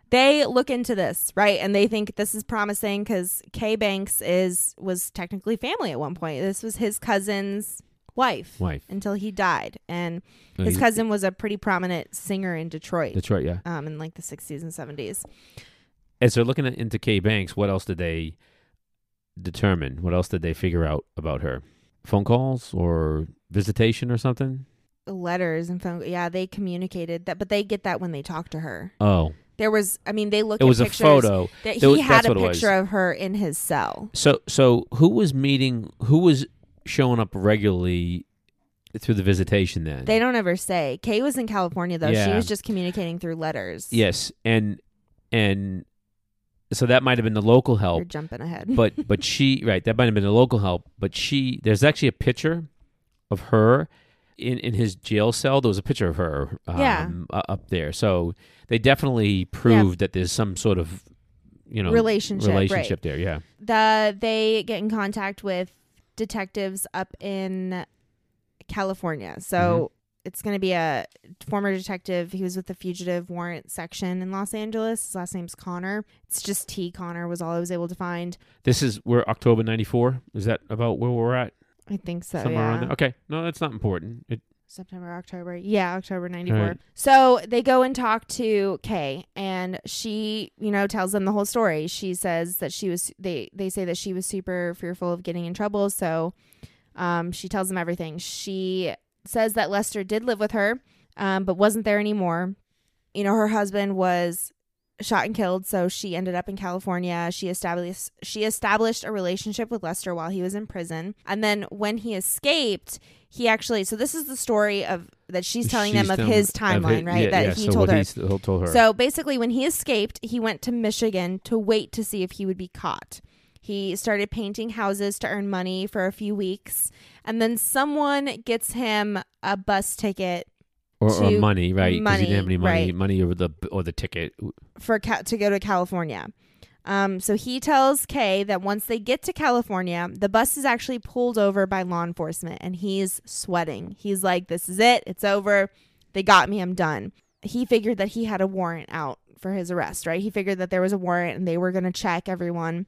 Speaker 2: they look into this, right? And they think this is promising because Kay Banks is was technically family at one point. This was his cousin's wife
Speaker 1: wife.
Speaker 2: until he died. And
Speaker 1: No,
Speaker 2: his cousin was a pretty prominent singer in Detroit
Speaker 1: Detroit. Yeah.
Speaker 2: um, in like the 60s and 70s.
Speaker 1: As they're looking at, into Kay Banks, what else did they determine? What else did they figure out about her? Phone calls or visitation or something?
Speaker 2: Letters and phone. Yeah, they communicated that, but they get that when they talk to her.
Speaker 1: Oh,
Speaker 2: There was, I mean, they look
Speaker 1: it
Speaker 2: at
Speaker 1: was a photo.
Speaker 2: that he
Speaker 1: was-
Speaker 2: had a
Speaker 1: what it was.
Speaker 2: picture of her in his cell.
Speaker 1: So, so who was meeting? Who was showing up regularly through the visitation? Then
Speaker 2: They don't ever say. Kay was in California though. She was just communicating through letters.
Speaker 1: Yes, and and so that might have been the local
Speaker 2: You're
Speaker 1: help,
Speaker 2: jumping ahead. *laughs*
Speaker 1: but but she right that might have been the local help, but she there's actually a picture of her in in his jail cell. There was a picture of her, um,
Speaker 2: Yeah.
Speaker 1: up there. So they definitely proved that there's some sort of you know
Speaker 2: Relationship, right.
Speaker 1: relationship there. Yeah,
Speaker 2: the they get in contact with detectives up in California. So mm-hmm. it's going to be a former detective. He was with the fugitive warrant section in Los Angeles. His last name's Connor. It's just T. Connor was all I was able to find.
Speaker 1: This is where October '94. Is that about where we're at?
Speaker 2: I think so.
Speaker 1: Somewhere
Speaker 2: yeah.
Speaker 1: around there. Okay, no, that's not important. It,
Speaker 2: September, October. Yeah, October 94.
Speaker 1: Right.
Speaker 2: So they go and talk to Kay and she, you know, tells them the whole story. She says that she was they they say that she was super fearful of getting in trouble, so um she tells them everything. She says that Lester did live with her, um but wasn't there anymore. You know, her husband was shot and killed, so she ended up in California. She established she established a relationship with Lester while he was in prison. And then when he escaped, he actually so this is the story of that she's telling them of his
Speaker 1: of
Speaker 2: timeline, right?
Speaker 1: yeah,
Speaker 2: that
Speaker 1: yeah,
Speaker 2: he
Speaker 1: so
Speaker 2: told her.
Speaker 1: he told her.
Speaker 2: So basically, when he escaped, he went to Michigan to wait to see if he would be caught. He started painting houses to earn money for a few weeks, and then someone gets him a bus ticket
Speaker 1: or, or money, right? 'Cause he
Speaker 2: money,
Speaker 1: didn't have any money,
Speaker 2: right.
Speaker 1: money or the or the ticket.
Speaker 2: for ca- to go to California. Um, so he tells Kay that once they get to California, the bus is actually pulled over by law enforcement, and he's sweating. He's like, "This is it. It's over. They got me. I'm done." He figured that he had a warrant out for his arrest, right? He figured that there was a warrant, and they were going to check everyone.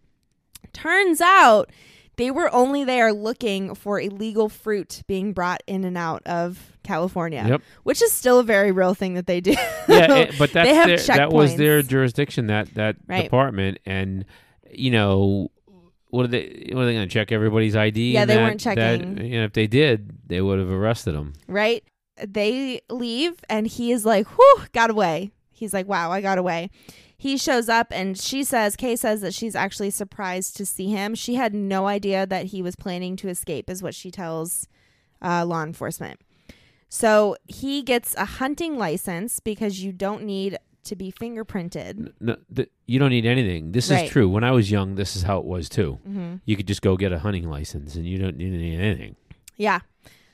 Speaker 2: Turns out they were only there looking for illegal fruit being brought in and out of California,
Speaker 1: Yep.
Speaker 2: which is still a very real thing that they do.
Speaker 1: Yeah, *laughs* eh, but that's their, that was their jurisdiction. That that
Speaker 2: Right.
Speaker 1: department, and you know. What are they? What are they going to check everybody's ID?
Speaker 2: Yeah, they
Speaker 1: that-
Speaker 2: weren't
Speaker 1: that-
Speaker 2: checking.
Speaker 1: you know, if they did, they would have arrested him.
Speaker 2: right? They leave and he is like, whew, got away. He's like, wow, I got away. He shows up and she says, Kay says that she's actually surprised to see him. She had no idea that he was planning to escape, is what she tells uh, law enforcement. So he gets a hunting license because you don't need to be fingerprinted.
Speaker 1: No, th- you don't need anything. This
Speaker 2: Right.
Speaker 1: is true. When I was young, this is how it was too.
Speaker 2: Mm-hmm.
Speaker 1: You could just go get a hunting license, and you don't need anything.
Speaker 2: Yeah.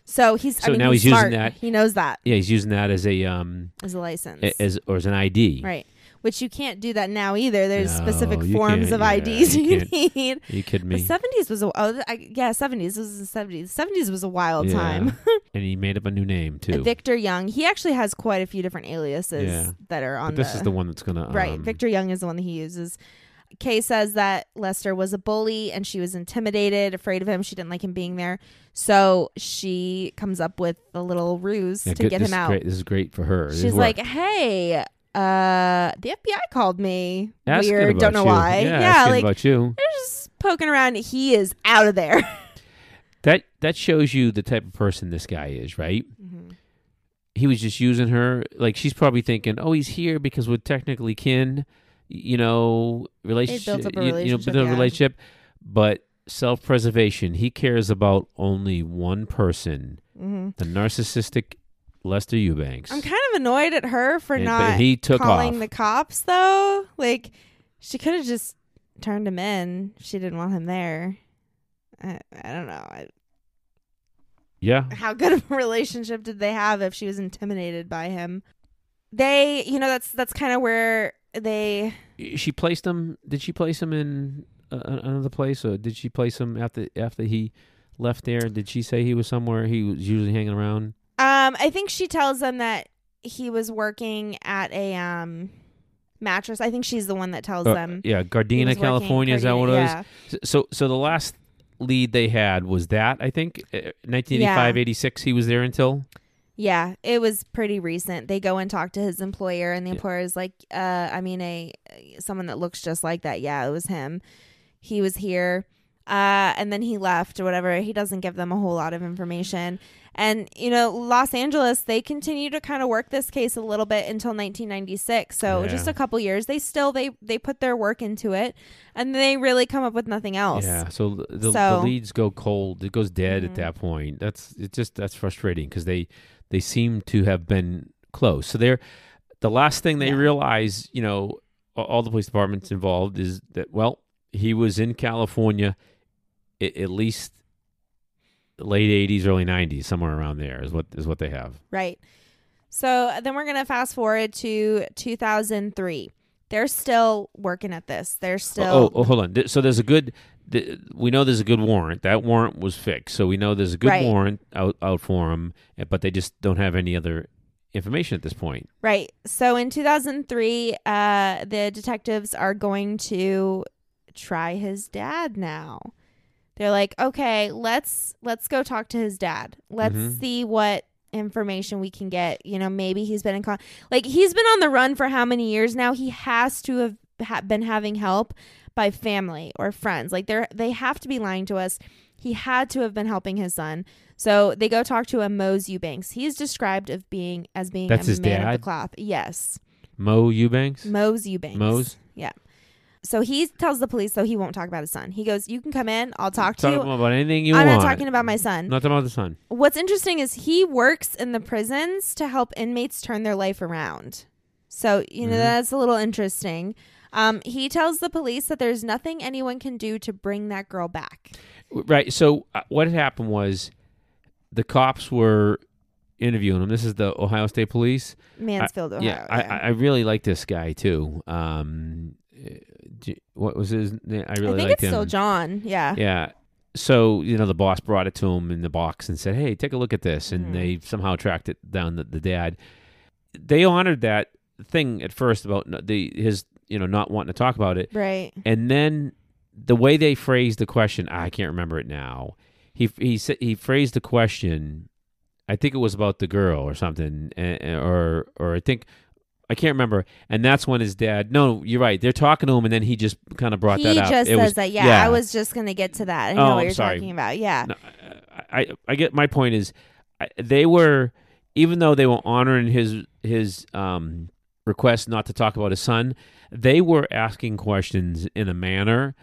Speaker 2: So he's, I
Speaker 1: So
Speaker 2: mean,
Speaker 1: now
Speaker 2: he's,
Speaker 1: he's using that-
Speaker 2: He knows that
Speaker 1: Yeah, he's using that as a um
Speaker 2: as a license.
Speaker 1: a- as or as an ID.
Speaker 2: right. Which you can't do that now either. There's
Speaker 1: No,
Speaker 2: specific forms of
Speaker 1: Yeah,
Speaker 2: IDs
Speaker 1: you *laughs*
Speaker 2: you, need.
Speaker 1: Are you kidding
Speaker 2: The
Speaker 1: me?
Speaker 2: seventies was a oh, I, yeah seventies was the seventies. Seventies was a wild
Speaker 1: Yeah.
Speaker 2: time. *laughs*
Speaker 1: and he made up a new name too.
Speaker 2: Victor Young, he actually has quite a few different aliases
Speaker 1: Yeah.
Speaker 2: that are on
Speaker 1: but this
Speaker 2: the,
Speaker 1: is the one that's gonna
Speaker 2: right.
Speaker 1: um,
Speaker 2: Victor Young is the one that he uses. Kay says that Lester was a bully and she was intimidated, afraid of him. She didn't like him being there, so she comes up with a little ruse
Speaker 1: yeah,
Speaker 2: to
Speaker 1: good-
Speaker 2: get
Speaker 1: this
Speaker 2: him out.
Speaker 1: Great. This is great for her.
Speaker 2: She's like, "Hey, uh, the FBI called me.
Speaker 1: Asking
Speaker 2: Weird.
Speaker 1: about
Speaker 2: Don't know
Speaker 1: you.
Speaker 2: why.
Speaker 1: Yeah, asking
Speaker 2: like
Speaker 1: about you.
Speaker 2: they're just poking around. He is out of there." *laughs*
Speaker 1: That that shows you the type of person this guy is, right?
Speaker 2: Mhm.
Speaker 1: he was just using her. Like she's probably thinking, "Oh, he's here because we're technically kin." You know, relationship.
Speaker 2: up a
Speaker 1: you- you, know,
Speaker 2: relationship,
Speaker 1: built a
Speaker 2: yeah.
Speaker 1: relationship, but self-preservation. He cares about only one person:
Speaker 2: Mhm.
Speaker 1: the narcissistic Lester Eubanks.
Speaker 2: I'm kind of annoyed at her for
Speaker 1: And-
Speaker 2: not
Speaker 1: he took
Speaker 2: calling
Speaker 1: off.
Speaker 2: the cops though. Like she could have just turned him in. She didn't want him there. I, I don't know. I,
Speaker 1: yeah,
Speaker 2: how good of a relationship did they have if she was intimidated by him? They, you know, that's that's kind of where they.
Speaker 1: she placed him. Did she place him in uh, another place, or did she place him after after he left there? Did she say he was somewhere he was usually hanging around?
Speaker 2: Um, I think she tells them that he was working at a um mattress. I think she's the one that tells
Speaker 1: Uh,
Speaker 2: them.
Speaker 1: yeah, Gardena,
Speaker 2: was
Speaker 1: California. Is that what it was?
Speaker 2: yeah.
Speaker 1: So so the last lead they had was that I think uh, 1985 86 he was there until
Speaker 2: Yeah, it was pretty recent. They go and talk to his employer, and the
Speaker 1: Yeah.
Speaker 2: employer is like, uh, I mean, a someone that looks just like that. Yeah, it was him. He was here, uh, and then he left or whatever. He doesn't give them a whole lot of information. And you know, Los Angeles, they continue to kind of work this case a little bit until 1996. So
Speaker 1: Yeah.
Speaker 2: just a couple years, they still they they put their work into it, and they really come up with nothing else.
Speaker 1: yeah so the,
Speaker 2: So-
Speaker 1: the leads go cold it goes dead
Speaker 2: Mhm.
Speaker 1: at that point that's it just that's frustrating because they they seem to have been close so they're the last thing they
Speaker 2: Yeah.
Speaker 1: realize you know all the police departments involved is that well he was in California at least late 80s early 90s somewhere around there is what is what they have
Speaker 2: Right. So then we're going to fast forward to 2003. They're still working at this. They're still
Speaker 1: oh, oh, hold on. So there's a good. the, we know there's a good warrant. That warrant was fixed, so we know there's a good
Speaker 2: Right.
Speaker 1: warrant out out for him. eh, But they just don't have any other information at this point.
Speaker 2: Right. So in 2003, uh, the detectives are going to try his dad now. They're like, okay, let's let's go talk to his dad. Let's
Speaker 1: Mhm.
Speaker 2: see what information we can get. You know, maybe he's been in con- like he's been on the run for how many years now? He has to have ha- been having help by family or friends. Like they're they have to be lying to us. He had to have been helping his son. So they go talk to a Mose Eubanks. He's described of being as being
Speaker 1: That's
Speaker 2: a
Speaker 1: his
Speaker 2: man of
Speaker 1: dad?
Speaker 2: the cloth. Yes.
Speaker 1: Mo Eubanks.
Speaker 2: Mose Eubanks.
Speaker 1: Mose?
Speaker 2: Yeah. So he tells the police so he won't talk about his son. He goes, "You can come in. I'll talk to
Speaker 1: Talk
Speaker 2: you.
Speaker 1: about anything you want.
Speaker 2: I'm
Speaker 1: want.
Speaker 2: not talking about my son."
Speaker 1: Not talking about the son.
Speaker 2: What's interesting is he works in the prisons to help inmates turn their life around. So, you know,
Speaker 1: Mhm.
Speaker 2: that's a little interesting. Um, he tells the police that there's nothing anyone can do to bring that girl back.
Speaker 1: Right. So uh, what had happened was the cops were interviewing him. This is the Ohio State Police.
Speaker 2: Mansfield, Ohio.
Speaker 1: yeah, I, I really like this guy too. Um, what was his name? I really
Speaker 2: I think
Speaker 1: liked
Speaker 2: it's
Speaker 1: him.
Speaker 2: still John. Yeah.
Speaker 1: Yeah. So you know, the boss brought it to him in the box and said, "Hey, take a look at this," and
Speaker 2: Mhm.
Speaker 1: they somehow tracked it down. The, the dad. They honored that thing at first about the his you know not wanting to talk about it,
Speaker 2: Right.
Speaker 1: and then the way they phrased the question, I can't remember it now. He he said he phrased the question. I think it was about the girl or something, eh, eh, or or I think I can't remember. And that's when his dad. No, you're right. They're talking to him, and then he just kind of brought
Speaker 2: he
Speaker 1: that up.
Speaker 2: He just
Speaker 1: It
Speaker 2: says
Speaker 1: was-
Speaker 2: that. Yeah,
Speaker 1: yeah.
Speaker 2: I was just gonna get to that. I
Speaker 1: Oh,
Speaker 2: know what
Speaker 1: I'm
Speaker 2: you're
Speaker 1: sorry.
Speaker 2: talking about. Yeah.
Speaker 1: No, I, I I get my point is I, they were even though they were honoring his his um request not to talk about his son, they were asking questions in a manner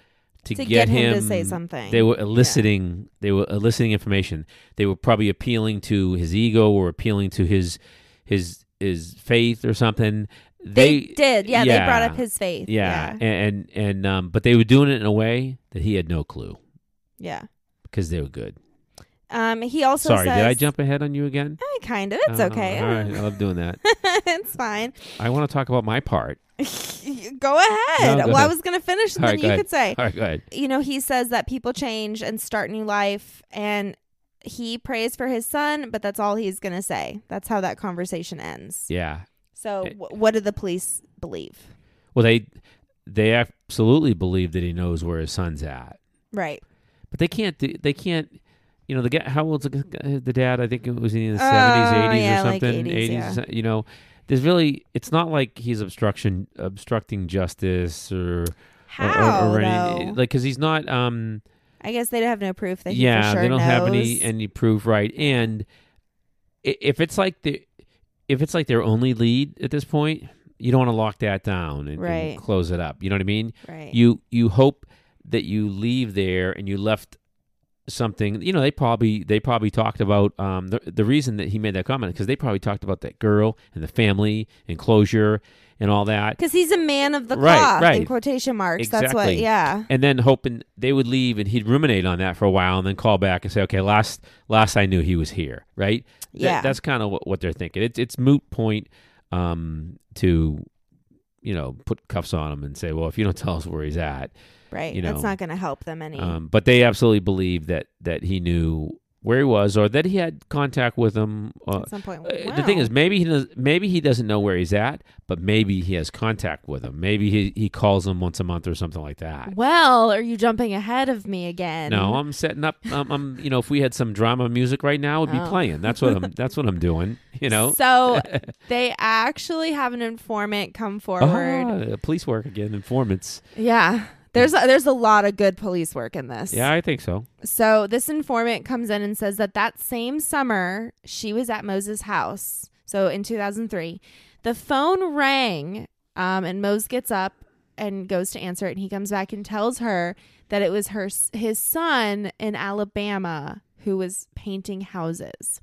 Speaker 1: to,
Speaker 2: to get, him, to say something.
Speaker 1: They were eliciting they were eliciting information. They were probably appealing to his ego or appealing to his his his faith or something.
Speaker 2: They,
Speaker 1: They,
Speaker 2: did. Yeah, they brought up his faith.
Speaker 1: yeah,
Speaker 2: Yeah.
Speaker 1: and and um but they were doing it in a way that he had no clue
Speaker 2: Yeah.
Speaker 1: because they were good.
Speaker 2: Um, he also
Speaker 1: Sorry,
Speaker 2: says,
Speaker 1: did I jump ahead on you again?
Speaker 2: I kind of. It's
Speaker 1: Oh,
Speaker 2: okay.
Speaker 1: All right, I love doing that. *laughs*
Speaker 2: it's fine.
Speaker 1: I want to talk about my part. *laughs*
Speaker 2: go ahead.
Speaker 1: No, go
Speaker 2: well, I was going to finish, and
Speaker 1: All
Speaker 2: then
Speaker 1: right,
Speaker 2: you
Speaker 1: ahead.
Speaker 2: could say.
Speaker 1: All right, go ahead.
Speaker 2: You know, he says that people change and start new life, and he prays for his son, but that's all he's going to say. That's how that conversation ends.
Speaker 1: Yeah.
Speaker 2: So,
Speaker 1: Eh.
Speaker 2: wh- what do the police believe?
Speaker 1: Well, they they absolutely believe that he knows where his son's at,
Speaker 2: Right.
Speaker 1: but they can't. do- They can't. You know, the guy. How old's the, the dad? I think it was in the
Speaker 2: Oh,
Speaker 1: seventies, eighties,
Speaker 2: yeah,
Speaker 1: or something.
Speaker 2: 80s, yeah.
Speaker 1: You know, there's really. It's not like he's obstruction obstructing justice or
Speaker 2: How?
Speaker 1: or, or, any like because he's not. Um.
Speaker 2: I guess they don't have no proof that
Speaker 1: yeah,
Speaker 2: for sure
Speaker 1: they don't have any any proof, right? And if it's like the if it's like their only lead at this point, you don't want to lock that down and, and close it up. You know what I mean?
Speaker 2: right.
Speaker 1: You you hope that you leave there and you left something. You know, they probably they probably talked about um, the the reason that he made that comment because they probably talked about that girl and the family and closure and all that.
Speaker 2: Because he's a man of the
Speaker 1: Right,
Speaker 2: cloth, in quotation marks. That's what, yeah.
Speaker 1: and then hoping they would leave and he'd ruminate on that for a while and then call back and say okay last last i knew he was here right Th-
Speaker 2: Yeah.
Speaker 1: that's kind of what, what they're thinking it's it's moot point um to you know put cuffs on him and say well if you don't tell us where he's at
Speaker 2: Right.
Speaker 1: you
Speaker 2: That's not going to help them any.
Speaker 1: um but they absolutely believe that that he knew where he was or that he had contact with him uh,
Speaker 2: at some point.
Speaker 1: uh, The thing is, maybe he does, maybe he doesn't know where he's at, but maybe he has contact with him. Maybe he, he calls him once a month or something like that.
Speaker 2: well, are you jumping ahead of me again?
Speaker 1: No, I'm setting up. Um, I'm, you know, if we had some drama music right now, it'd be
Speaker 2: Oh.
Speaker 1: playing. That's what I'm. *laughs* That's what I'm doing. You know.
Speaker 2: So *laughs* they actually have an informant come forward.
Speaker 1: Ah, police work again. Informants.
Speaker 2: Yeah. There's a, there's a lot of good police work in this.
Speaker 1: Yeah, I think so.
Speaker 2: So this informant comes in and says that that same summer she was at Moses' house. So in 2003, the phone rang, um, and Mose gets up and goes to answer it, and he comes back and tells her that it was her his son in Alabama who was painting houses.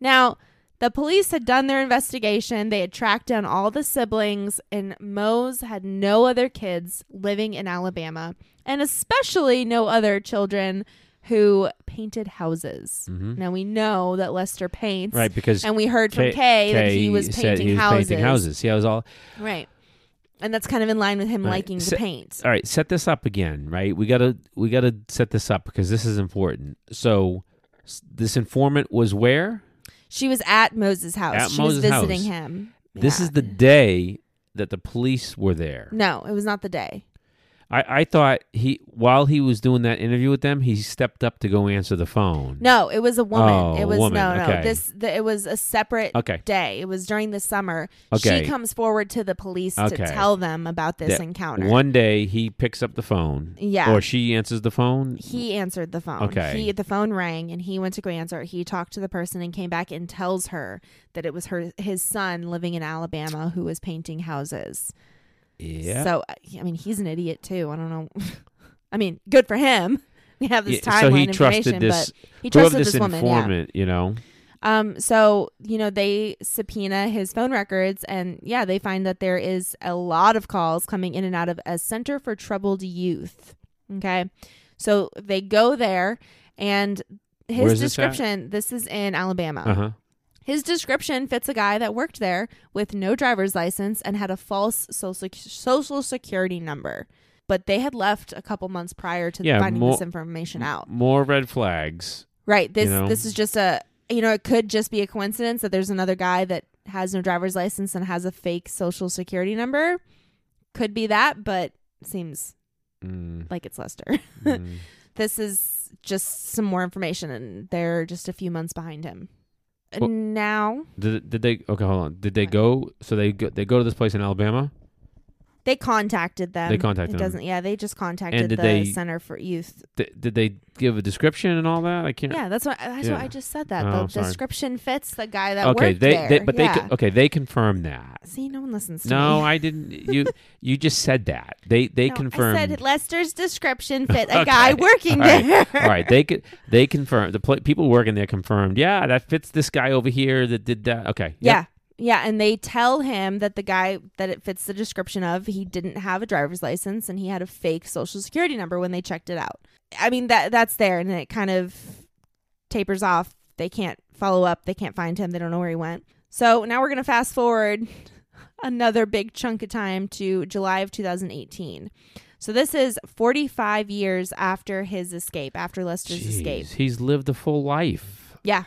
Speaker 2: Now. The police had done their investigation. They had tracked down all the siblings, and Mose had no other kids living in Alabama, and especially no other children who painted houses.
Speaker 1: hmm
Speaker 2: Now we know that Lester paints,
Speaker 1: Right, because
Speaker 2: and we heard from
Speaker 1: Kay-
Speaker 2: Kay, that he was painting
Speaker 1: he was
Speaker 2: houses.
Speaker 1: painting houses. Yeah, it was all.
Speaker 2: Right. And that's kind of in line with him
Speaker 1: Right.
Speaker 2: liking
Speaker 1: So-
Speaker 2: the paint.
Speaker 1: All right, set this up again, right? We gotta we gotta set this up because this is important. So, this informant was where?
Speaker 2: She was at Moses' house.
Speaker 1: At
Speaker 2: she was visiting
Speaker 1: house.
Speaker 2: him.
Speaker 1: This
Speaker 2: Yeah.
Speaker 1: is the day that the police were there.
Speaker 2: No, it was not the day.
Speaker 1: I, I thought he while he was doing that interview with them, he stepped up to go answer the phone.
Speaker 2: No, it was a woman.
Speaker 1: Oh,
Speaker 2: it was
Speaker 1: woman.
Speaker 2: no, no.
Speaker 1: Okay.
Speaker 2: This the, it was a separate
Speaker 1: Okay.
Speaker 2: day. It was during the summer.
Speaker 1: Okay.
Speaker 2: She comes forward to the police
Speaker 1: Okay.
Speaker 2: to tell them about this
Speaker 1: That
Speaker 2: encounter.
Speaker 1: One day he picks up the phone.
Speaker 2: Yeah.
Speaker 1: Or she answers the phone.
Speaker 2: he answered the phone.
Speaker 1: Okay.
Speaker 2: He the phone rang and he went to go answer. it. He talked to the person and came back and tells her that it was her his son living in Alabama who was painting houses.
Speaker 1: Yeah.
Speaker 2: So I mean, he's an idiot too. I don't know. *laughs* I mean, good for him. *laughs* We have this
Speaker 1: Yeah,
Speaker 2: timeline
Speaker 1: so he trusted this
Speaker 2: but he trusted
Speaker 1: this,
Speaker 2: this, woman. Yeah.
Speaker 1: you know.
Speaker 2: Um, so you know they subpoena his phone records, and yeah, they find that there is a lot of calls coming in and out of a Center for Troubled Youth. Okay, so they go there, and his
Speaker 1: is this
Speaker 2: description. This is in Alabama.
Speaker 1: Uh-huh.
Speaker 2: His description fits a guy that worked there with no driver's license and had a false social social security number. But they had left a couple months prior to
Speaker 1: Yeah,
Speaker 2: finding
Speaker 1: more-
Speaker 2: this information out.
Speaker 1: More red flags.
Speaker 2: Right. This
Speaker 1: know?
Speaker 2: this is just a you know, it could just be a coincidence that there's another guy that has no driver's license and has a fake social security number. Could be that, but seems
Speaker 1: Mm,
Speaker 2: like it's Lester.
Speaker 1: mm. *laughs*
Speaker 2: this is just some more information and they're just a few months behind him.
Speaker 1: Well-
Speaker 2: now
Speaker 1: Did did they? Okay, hold on. Did they go? So they go, they go to this place in Alabama.
Speaker 2: They contacted them.
Speaker 1: They contacted
Speaker 2: it
Speaker 1: them.
Speaker 2: doesn't yeah, they just contacted
Speaker 1: did
Speaker 2: the
Speaker 1: they-
Speaker 2: Center for Youth.
Speaker 1: Th- did they give a description and all that? I can't.
Speaker 2: Yeah, that's what that's
Speaker 1: Yeah.
Speaker 2: what I just said that.
Speaker 1: Oh,
Speaker 2: the
Speaker 1: sorry.
Speaker 2: description fits the guy that
Speaker 1: okay,
Speaker 2: worked
Speaker 1: they,
Speaker 2: there.
Speaker 1: they but
Speaker 2: yeah.
Speaker 1: they co- okay they confirmed that.
Speaker 2: See, no one listens to
Speaker 1: No,
Speaker 2: me.
Speaker 1: I didn't. You you just said that. They they *laughs*
Speaker 2: No,
Speaker 1: confirmed.
Speaker 2: I said Lester's description *laughs* fit a
Speaker 1: Okay.
Speaker 2: guy working
Speaker 1: All right.
Speaker 2: there.
Speaker 1: all right, they could they confirmed the pl- people working there confirmed. Yeah, that fits this guy over here that did that. Okay. Yep.
Speaker 2: Yeah. Yeah, and they tell him that the guy that it fits the description of, he didn't have a driver's license and he had a fake social security number when they checked it out. I mean that that's there and it kind of tapers off. They can't follow up, they can't find him, they don't know where he went. So now we're going to fast forward *laughs* another big chunk of time to July of 2018. So this is 45 years after his escape, after Lester's escape.
Speaker 1: He's lived a full life.
Speaker 2: Yeah.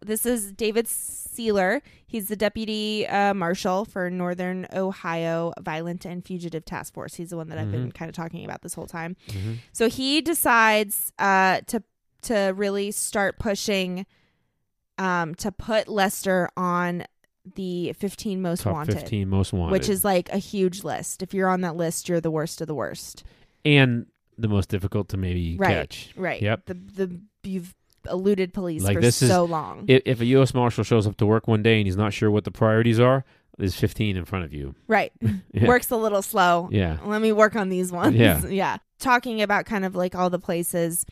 Speaker 2: This is David Siler. He's the deputy uh, marshal for Northern Ohio Violent and Fugitive Task Force. He's the one that I've been kind of talking about this whole time.
Speaker 1: Mhm.
Speaker 2: So he decides uh, to to really start pushing um, to put Lester on the 15 most
Speaker 1: Top
Speaker 2: wanted,
Speaker 1: fifteen most wanted,
Speaker 2: which is like a huge list. If you're on that list, you're the worst of the worst.
Speaker 1: and the most difficult to maybe
Speaker 2: Right.
Speaker 1: catch.
Speaker 2: Right.
Speaker 1: Yep.
Speaker 2: The the you've eluded police
Speaker 1: Like,
Speaker 2: for
Speaker 1: this is-
Speaker 2: so long.
Speaker 1: If, if a U.S. Marshal shows up to work one day and he's not sure what the priorities are, there's 15 in front of you.
Speaker 2: right. *laughs*
Speaker 1: Yeah.
Speaker 2: Works a little slow.
Speaker 1: Yeah.
Speaker 2: Let me work on these ones.
Speaker 1: Yeah. *laughs*
Speaker 2: yeah. Talking about kind of like all the places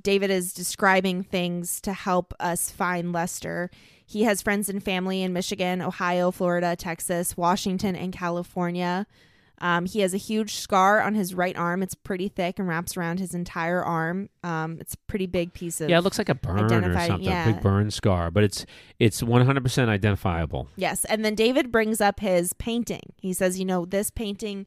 Speaker 2: David is describing things to help us find Lester. He has friends and family in Michigan, Ohio, Florida, Texas, Washington, and California. Um, he has a huge scar on his right arm. It's pretty thick and wraps around his entire arm. Um, it's a pretty big piece of
Speaker 1: Yeah, it looks like a burn or something,
Speaker 2: yeah.
Speaker 1: a big burn scar, but it's it's 100% identifiable.
Speaker 2: Yes. And then David brings up his painting. He says, you know, this painting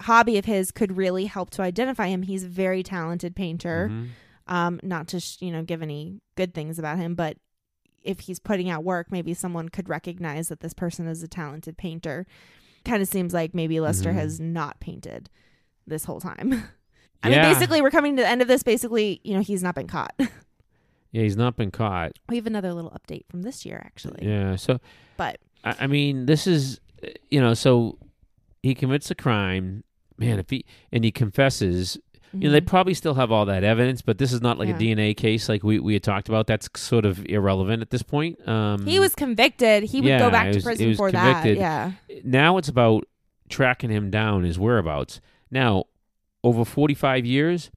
Speaker 2: hobby of his could really help to identify him. He's a very talented painter.
Speaker 1: Mhm.
Speaker 2: Um, not to, sh- you know, give any good things about him, but if he's putting out work, maybe someone could recognize that this person is a talented painter. Kind of seems like maybe Lester
Speaker 1: Mhm.
Speaker 2: has not painted this whole time. *laughs* I
Speaker 1: Yeah.
Speaker 2: mean, basically, we're coming to the end of this. Basically, you know, he's not been caught. *laughs*
Speaker 1: Yeah, he's not been caught.
Speaker 2: we have another little update from this year, actually.
Speaker 1: Yeah, so
Speaker 2: But
Speaker 1: I, I mean, this is you know, so he commits a crime, man. If he and he confesses, you know, they
Speaker 2: mhm.
Speaker 1: probably still have all that evidence, but this is not like
Speaker 2: Yeah.
Speaker 1: a DNA case like we we had talked about. That's sort of irrelevant at this point. Um,
Speaker 2: he was convicted. He would
Speaker 1: yeah,
Speaker 2: go back
Speaker 1: he
Speaker 2: to
Speaker 1: was-
Speaker 2: prison
Speaker 1: was
Speaker 2: for
Speaker 1: convicted.
Speaker 2: that. Yeah.
Speaker 1: now it's about tracking him down, his whereabouts. Now, over 45 years,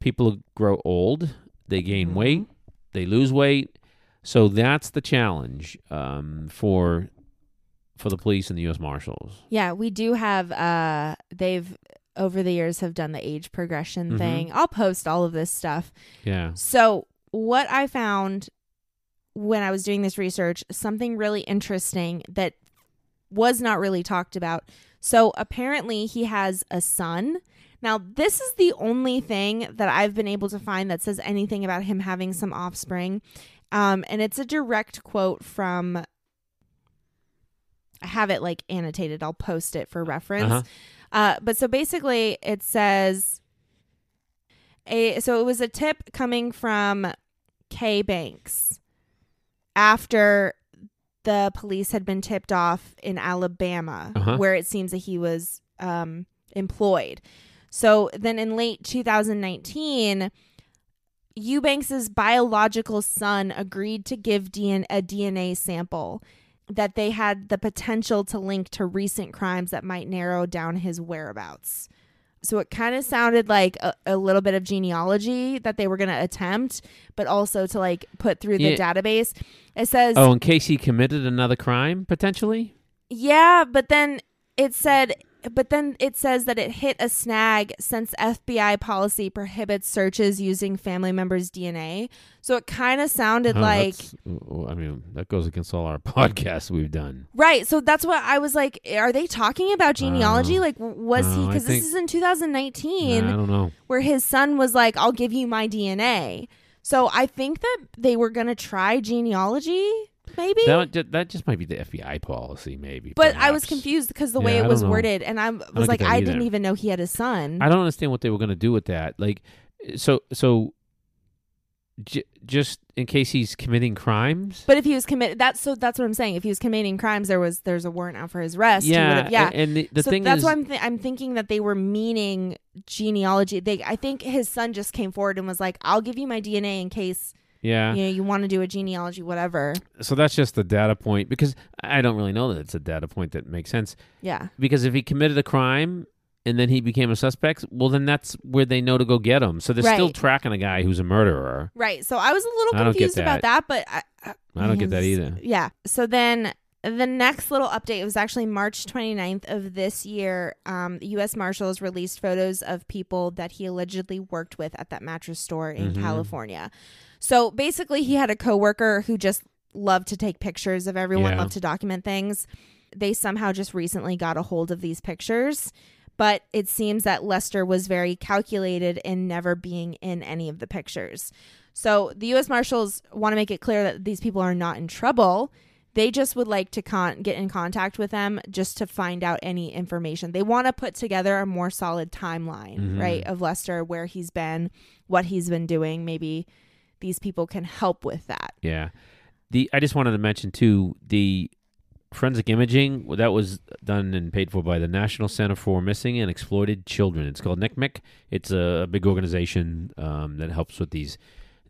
Speaker 1: people grow old, they gain
Speaker 2: Mhm.
Speaker 1: weight, they lose weight. So that's the challenge um, for for the police and the U.S. Marshals.
Speaker 2: Yeah, we do have uh they've over the years have done the age progression
Speaker 1: Mhm.
Speaker 2: thing. I'll post all of this stuff.
Speaker 1: Yeah.
Speaker 2: So, what I found when I was doing this research, something really interesting that was not really talked about. So apparently he has a son. Now, this is the only thing that I've been able to find that says anything about him having some offspring. Um, and it's a direct quote from I have it like annotated. I'll post it for reference.
Speaker 1: Uh-huh.
Speaker 2: Uh, but so basically, it says a. So it was a tip coming from Kay Banks after the police had been tipped off in Alabama,
Speaker 1: Uh-huh.
Speaker 2: where it seems that he was um, employed. So then in late 2019, Eubanks's biological son agreed to give DN- a DNA sample that they had the potential to link to recent crimes that might narrow down his whereabouts. So it kind of sounded like a, a little bit of genealogy that they were going to attempt, but also to like put through the
Speaker 1: Yeah.
Speaker 2: database. It says,
Speaker 1: Oh, in case he committed another crime, potentially?
Speaker 2: yeah, but then it said, but then it says that it hit a snag since FBI policy prohibits searches using family members' DNA. So it kind of sounded like
Speaker 1: I mean, that goes against all our *laughs* podcasts we've done.
Speaker 2: Right. So that's what I was like. Are they talking about genealogy?
Speaker 1: Uh,
Speaker 2: like, was he?
Speaker 1: no,
Speaker 2: Because this is in 2019,
Speaker 1: Nah, I don't know.
Speaker 2: where his son was like, "I'll give you my DNA." So I think that they were gonna try genealogy, maybe.
Speaker 1: That, that just might be the FBI policy, maybe.
Speaker 2: but I was confused because the
Speaker 1: Yeah,
Speaker 2: way it was worded, and I was
Speaker 1: get
Speaker 2: like, I
Speaker 1: either.
Speaker 2: didn't even know he had a son.
Speaker 1: I don't understand what they were going to do with that. Like, so, so, j- just in case he's committing crimes.
Speaker 2: but if he was committed, that's so. That's what I'm saying. If he was committing crimes, there was there's a warrant out for his arrest.
Speaker 1: yeah,
Speaker 2: yeah.
Speaker 1: a- And the, the
Speaker 2: so
Speaker 1: thing
Speaker 2: that's
Speaker 1: is,
Speaker 2: why I'm, th- I'm thinking that they were meaning genealogy. They, I think his son just came forward and was like, "I'll give you my DNA in case
Speaker 1: yeah.
Speaker 2: you know you want to do a genealogy, whatever."
Speaker 1: So that's just the data point because I don't really know that it's a data point that makes sense.
Speaker 2: Yeah,
Speaker 1: Because if he committed a crime and then he became a suspect, well, then that's where they know to go get him. So they're still tracking a guy who's a murderer.
Speaker 2: right. So I was a little confused about that, but I, I,
Speaker 1: I don't get that either.
Speaker 2: Yeah. So then the next little update was actually March 29th of this year. Um, the U.S. Marshals released photos of people that he allegedly worked with at that mattress store in
Speaker 1: Mhm.
Speaker 2: California. So basically, he had a coworker who just loved to take pictures of everyone,
Speaker 1: Yeah.
Speaker 2: loved to document things. They somehow just recently got a hold of these pictures. But it seems that Lester was very calculated in never being in any of the pictures. So the U.S. Marshals want to make it clear that these people are not in trouble. They just would like to con- get in contact with them just to find out any information. They want to put together a more solid timeline,
Speaker 1: Mhm.
Speaker 2: right, of Lester, where he's been, what he's been doing. Maybe these people can help with that.
Speaker 1: Yeah. The I just wanted to mention too the forensic imaging that was done and paid for by the National Center for Missing and Exploited Children. It's called NCMEC. It's a big organization um, that helps with these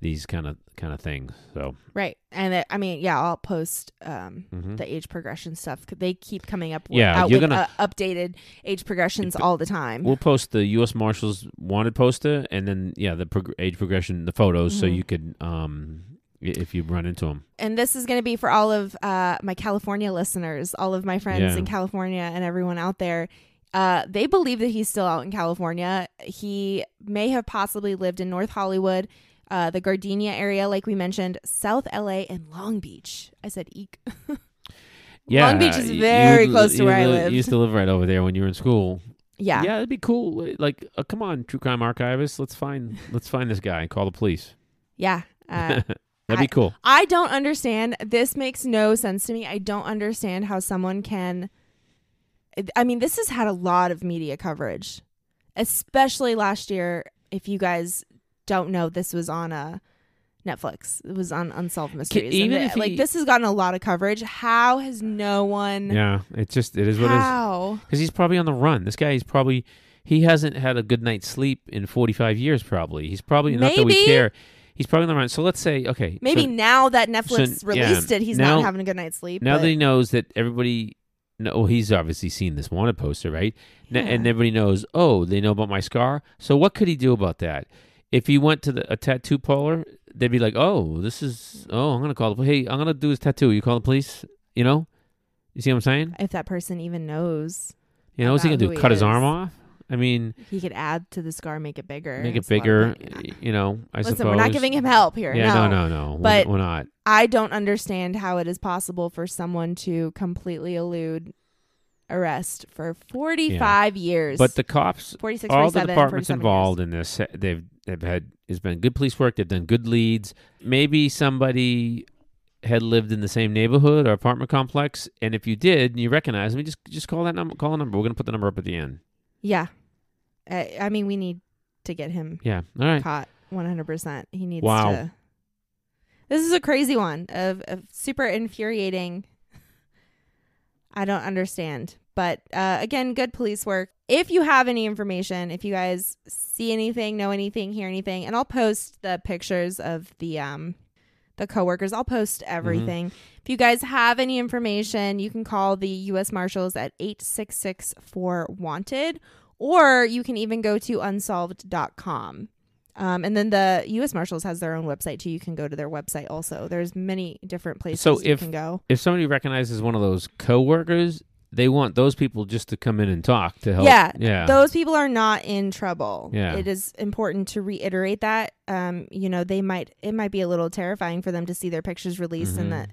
Speaker 1: these kind of kind of things. So
Speaker 2: Right. And it, I mean, yeah, I'll post um,
Speaker 1: mhm.
Speaker 2: the age progression stuff. They keep coming up with,
Speaker 1: Yeah, you're
Speaker 2: with
Speaker 1: gonna-
Speaker 2: uh, updated age progressions all the time.
Speaker 1: we'll post the U.S. Marshals wanted poster and then yeah the prog- age progression the photos so
Speaker 2: Mhm.
Speaker 1: you could um if you run into them.
Speaker 2: and this is going to be for all of uh, my California listeners, all of my friends
Speaker 1: Yeah.
Speaker 2: in California, and everyone out there. Uh, they believe that he's still out in California. He may have possibly lived in North Hollywood, uh, the Gardena area, like we mentioned, South LA, and Long Beach. I said eek. *laughs*
Speaker 1: Yeah,
Speaker 2: Long Beach is very
Speaker 1: you-
Speaker 2: close to
Speaker 1: you
Speaker 2: where I live.
Speaker 1: You used to live right over there when you were in school.
Speaker 2: yeah.
Speaker 1: Yeah, it'd be cool. Like, uh, come on, true crime archivist, let's find let's find this guy and call the police.
Speaker 2: Yeah. Uh, *laughs*
Speaker 1: That'd be cool.
Speaker 2: I don't understand. This makes no sense to me. I don't understand how someone can. I mean, this has had a lot of media coverage, especially last year. If you guys don't know, this was on a Netflix. It was on Unsolved Mysteries.
Speaker 1: even if
Speaker 2: it- like
Speaker 1: he-
Speaker 2: this has gotten a lot of coverage. How has no one?
Speaker 1: Yeah, it's just it is what it is.
Speaker 2: how?
Speaker 1: Because he's probably on the run. This guy, he's probably he hasn't had a good night's sleep in forty five years. Probably he's probably not that we care. He's probably on the run. So let's say okay,
Speaker 2: Maybe
Speaker 1: so
Speaker 2: now that Netflix
Speaker 1: so, yeah,
Speaker 2: released it, he's
Speaker 1: now-
Speaker 2: not having a good night's sleep.
Speaker 1: now
Speaker 2: but-
Speaker 1: that he knows that everybody. No, oh, well, he's obviously seen this wanted poster, right? N- And everybody knows. Oh, they know about my scar. So what could he do about that? If he went to the, a tattoo parlor, they'd be like, "Oh, this is. Oh, I'm gonna call the. Hey, I'm gonna do his tattoo. You call the police. You know. You see what I'm saying?
Speaker 2: if that person even knows,
Speaker 1: You know, what's he gonna do?
Speaker 2: he
Speaker 1: Cut his arm off? I mean,
Speaker 2: he could add to the scar, make it bigger.
Speaker 1: make it
Speaker 2: It's a lot of
Speaker 1: bigger.
Speaker 2: yeah.
Speaker 1: You know, I
Speaker 2: Listen,
Speaker 1: suppose.
Speaker 2: we're not giving him help here.
Speaker 1: Yeah,
Speaker 2: no,
Speaker 1: no, no, no.
Speaker 2: But-
Speaker 1: we're, we're not.
Speaker 2: I don't understand how it is possible for someone to completely elude arrest for 45 years.
Speaker 1: But the cops,
Speaker 2: 46,
Speaker 1: all the
Speaker 2: 47,
Speaker 1: departments
Speaker 2: 47
Speaker 1: involved in this, they've they've had it's been good police work. They've done good leads. Maybe somebody had lived in the same neighborhood or apartment complex, and if you did, and you recognize me, just just call that number. Call a number. We're gonna put the number up at the end.
Speaker 2: Yeah. I, I mean, we need to get him
Speaker 1: Yeah. All right.
Speaker 2: caught 100%. He needs
Speaker 1: Wow.
Speaker 2: to. This is a crazy one of, of super infuriating. *laughs* I don't understand. But uh, again, good police work. If you have any information, if you guys see anything, know anything, hear anything, and I'll post the pictures of the um the coworkers. I'll post everything. If you guys have any information, you can call the US Marshals at 8664 wanted or you can even go to unsolved.com. Um, and then the U.S. Marshals has their own website too. You can go to their website also. There's many different places
Speaker 1: So
Speaker 2: you
Speaker 1: if-
Speaker 2: can go.
Speaker 1: If somebody recognizes one of those coworkers, they want those people just to come in and talk to help.
Speaker 2: Yeah,
Speaker 1: Yeah.
Speaker 2: Those people are not in trouble.
Speaker 1: Yeah.
Speaker 2: It is important to reiterate that. Um, you know, they might it might be a little terrifying for them to see their pictures released
Speaker 1: Mhm.
Speaker 2: and that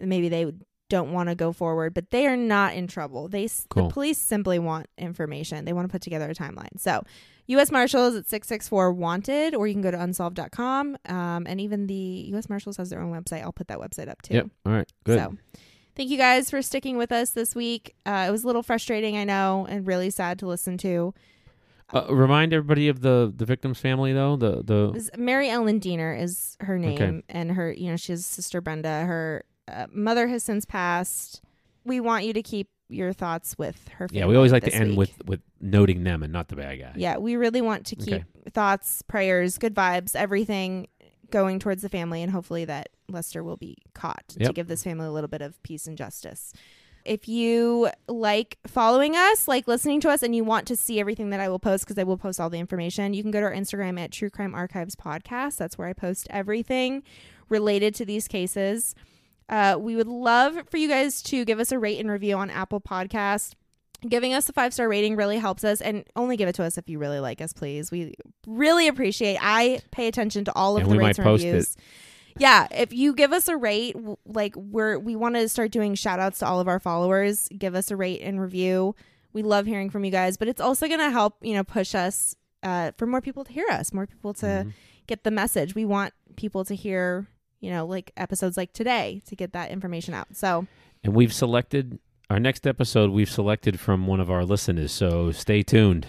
Speaker 2: maybe they don't want to go forward, but they are not in trouble. They
Speaker 1: Cool.
Speaker 2: the police simply want information. They want to put together a timeline. So, U.S. Marshals at 664 wanted, or you can go to unsolved.com. Um, and even the U.S. Marshals has their own website. I'll put that website up too.
Speaker 1: Yep. All right. Good.
Speaker 2: So, thank you guys for sticking with us this week. Uh, it was a little frustrating, I know, and really sad to listen to.
Speaker 1: Uh, remind everybody of the the victim's family though. The the
Speaker 2: Mary Ellen Deener is her name,
Speaker 1: Okay.
Speaker 2: and her, you know, she has sister Brenda. Her uh, mother has since passed. We want you to keep your thoughts with her. Family
Speaker 1: yeah, we always like to end
Speaker 2: week.
Speaker 1: with with noting them and not the bad guy.
Speaker 2: Yeah, we really want to keep
Speaker 1: Okay.
Speaker 2: thoughts, prayers, good vibes, everything going towards the family, and hopefully that Lester will be caught to give this family a little bit of peace and justice. If you like following us, like listening to us, and you want to see everything that I will post, because I will post all the information, you can go to our Instagram at True Crime Archives Podcast. That's where I post everything related to these cases. Uh, we would love for you guys to give us a rate and review on Apple Podcast. Giving us a five star rating really helps us, and only give it to us if you really like us, please. We really appreciate. I pay attention to all of
Speaker 1: And
Speaker 2: the rates and reviews. Yeah, if you give us a rate, like we're we want to start doing shout outs to all of our followers. Give us a rate and review. We love hearing from you guys, but it's also going to help you know push us uh, for more people to hear us, more people to
Speaker 1: Mhm.
Speaker 2: get the message. We want people to hear you know like episodes like today to get that information out. So
Speaker 1: And we've selected our next episode. We've selected from one of our listeners, so stay tuned.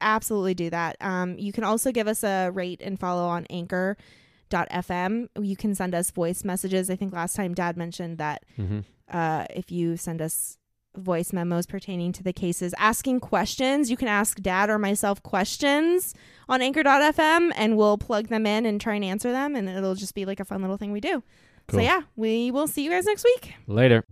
Speaker 2: absolutely do that. Um, you can also give us a rate and follow on anchor.fm. You can send us voice messages. I think last time dad mentioned that
Speaker 1: Mm-hmm.
Speaker 2: uh, if you send us voice memos pertaining to the cases, asking questions, you can ask dad or myself questions on anchor.fm and we'll plug them in and try and answer them. And it'll just be like a fun little thing we do.
Speaker 1: Cool.
Speaker 2: So, yeah, we will see you guys next week.
Speaker 1: Later.